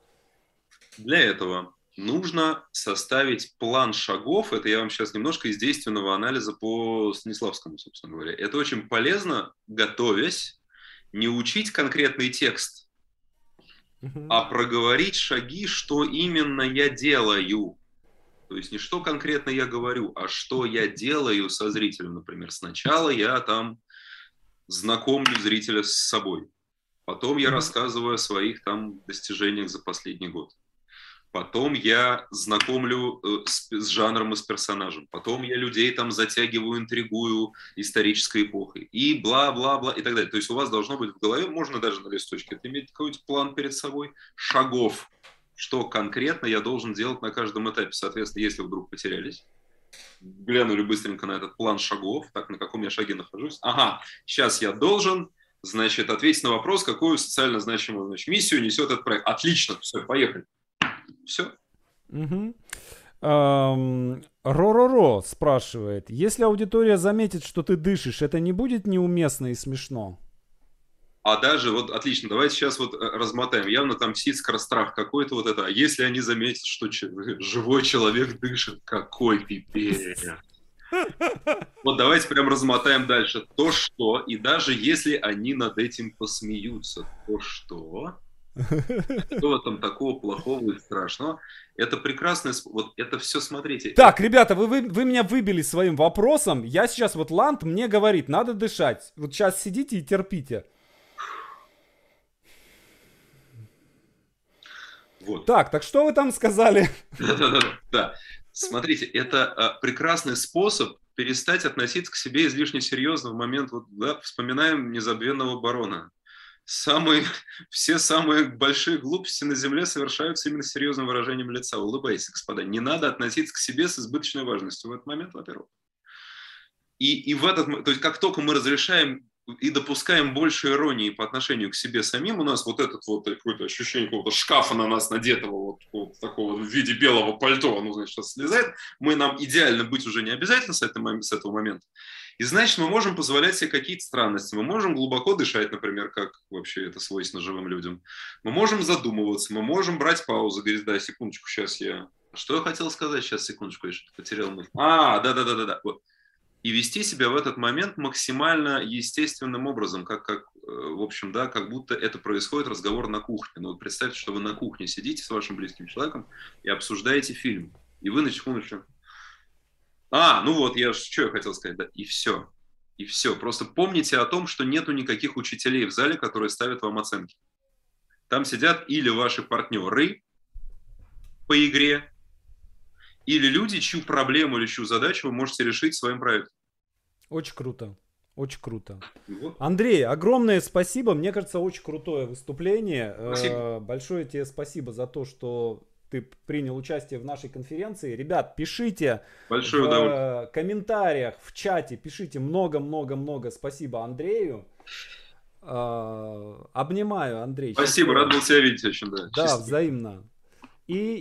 [SPEAKER 2] Для этого нужно составить план шагов. Это я вам сейчас немножко из действенного анализа по Станиславскому, собственно говоря. Это очень полезно, готовясь, не учить конкретный текст, а проговорить шаги, что именно я делаю. То есть не что конкретно я говорю, а что я делаю со зрителем, например. Сначала я там знакомлю зрителя с собой. Потом я рассказываю о своих там достижениях за последний год. Потом я знакомлю э, с, с жанром и с персонажем. Потом я людей там затягиваю, интригую исторической эпохой. И бла-бла-бла и так далее. То есть у вас должно быть в голове, можно даже на листочке, иметь какой-то план перед собой, шагов, что конкретно я должен делать на каждом этапе. Соответственно, если вдруг потерялись, глянули быстренько на этот план шагов, так, на каком я шаге нахожусь. Ага, сейчас я должен, значит, ответить на вопрос, какую социально значимую значит, миссию несет этот проект. Отлично, все, поехали. Все.
[SPEAKER 1] Угу. Ро-ро-ро спрашивает, если аудитория заметит, что ты дышишь, это не будет неуместно и смешно?
[SPEAKER 2] А даже, вот отлично, давайте сейчас вот э, размотаем. Явно там сидит скорострах какой-то вот это. А если они заметят, что (laughs) живой человек дышит, какой пипец. Вот давайте прям размотаем дальше. То, что, и даже если они над этим посмеются, то что что в этом такого плохого и страшного? Это прекрасно, вот это все, смотрите.
[SPEAKER 1] Так, ребята, вы, вы, вы меня выбили своим вопросом. Я сейчас, вот Ланд мне говорит, надо дышать. Вот сейчас сидите и терпите. Вот. Так, так что вы там сказали?
[SPEAKER 2] Да, смотрите, это а, прекрасный способ перестать относиться к себе излишне серьезно в момент, вот, да, вспоминаем незабвенного барона самые, (laughs) все самые большие глупости на Земле совершаются именно серьезным выражением лица. Улыбайтесь, господа. Не надо относиться к себе с избыточной важностью в этот момент, во-первых. И, и в этот, то есть как только мы разрешаем и допускаем больше иронии по отношению к себе самим, у нас вот этот вот какое-то ощущение какого-то шкафа на нас надетого вот, вот такого в виде белого пальто, ну, значит, слезает, мы нам идеально быть уже не обязательно с, этого, с этого момента. И значит, мы можем позволять себе какие-то странности. Мы можем глубоко дышать, например, как вообще это свойственно живым людям. Мы можем задумываться, мы можем брать паузу, говорить, да, секундочку, сейчас я... Что я хотел сказать? Сейчас, секундочку, я что-то потерял мысль. А, да-да-да-да-да. Вот. и вести себя в этот момент максимально естественным образом, как, как э, в общем, да, как будто это происходит разговор на кухне. Ну вот представьте, что вы на кухне сидите с вашим близким человеком и обсуждаете фильм, и вы на секундочку, а, ну вот, я что я хотел сказать, да, и все, и все. Просто помните о том, что нету никаких учителей в зале, которые ставят вам оценки. Там сидят или ваши партнеры по игре, или люди, чью проблему или чью задачу вы можете решить своим проектом.
[SPEAKER 1] Очень круто. Очень круто. Вот. Андрей, огромное спасибо. Мне кажется, очень крутое выступление. Спасибо. Э, большое тебе спасибо за то, что ты принял участие в нашей конференции. Ребят, пишите Большое в комментариях, в чате, пишите много-много-много спасибо Андрею. Э, обнимаю, Андрей.
[SPEAKER 2] Спасибо, рад был тебя видеть очень, да.
[SPEAKER 1] Да, взаимно. И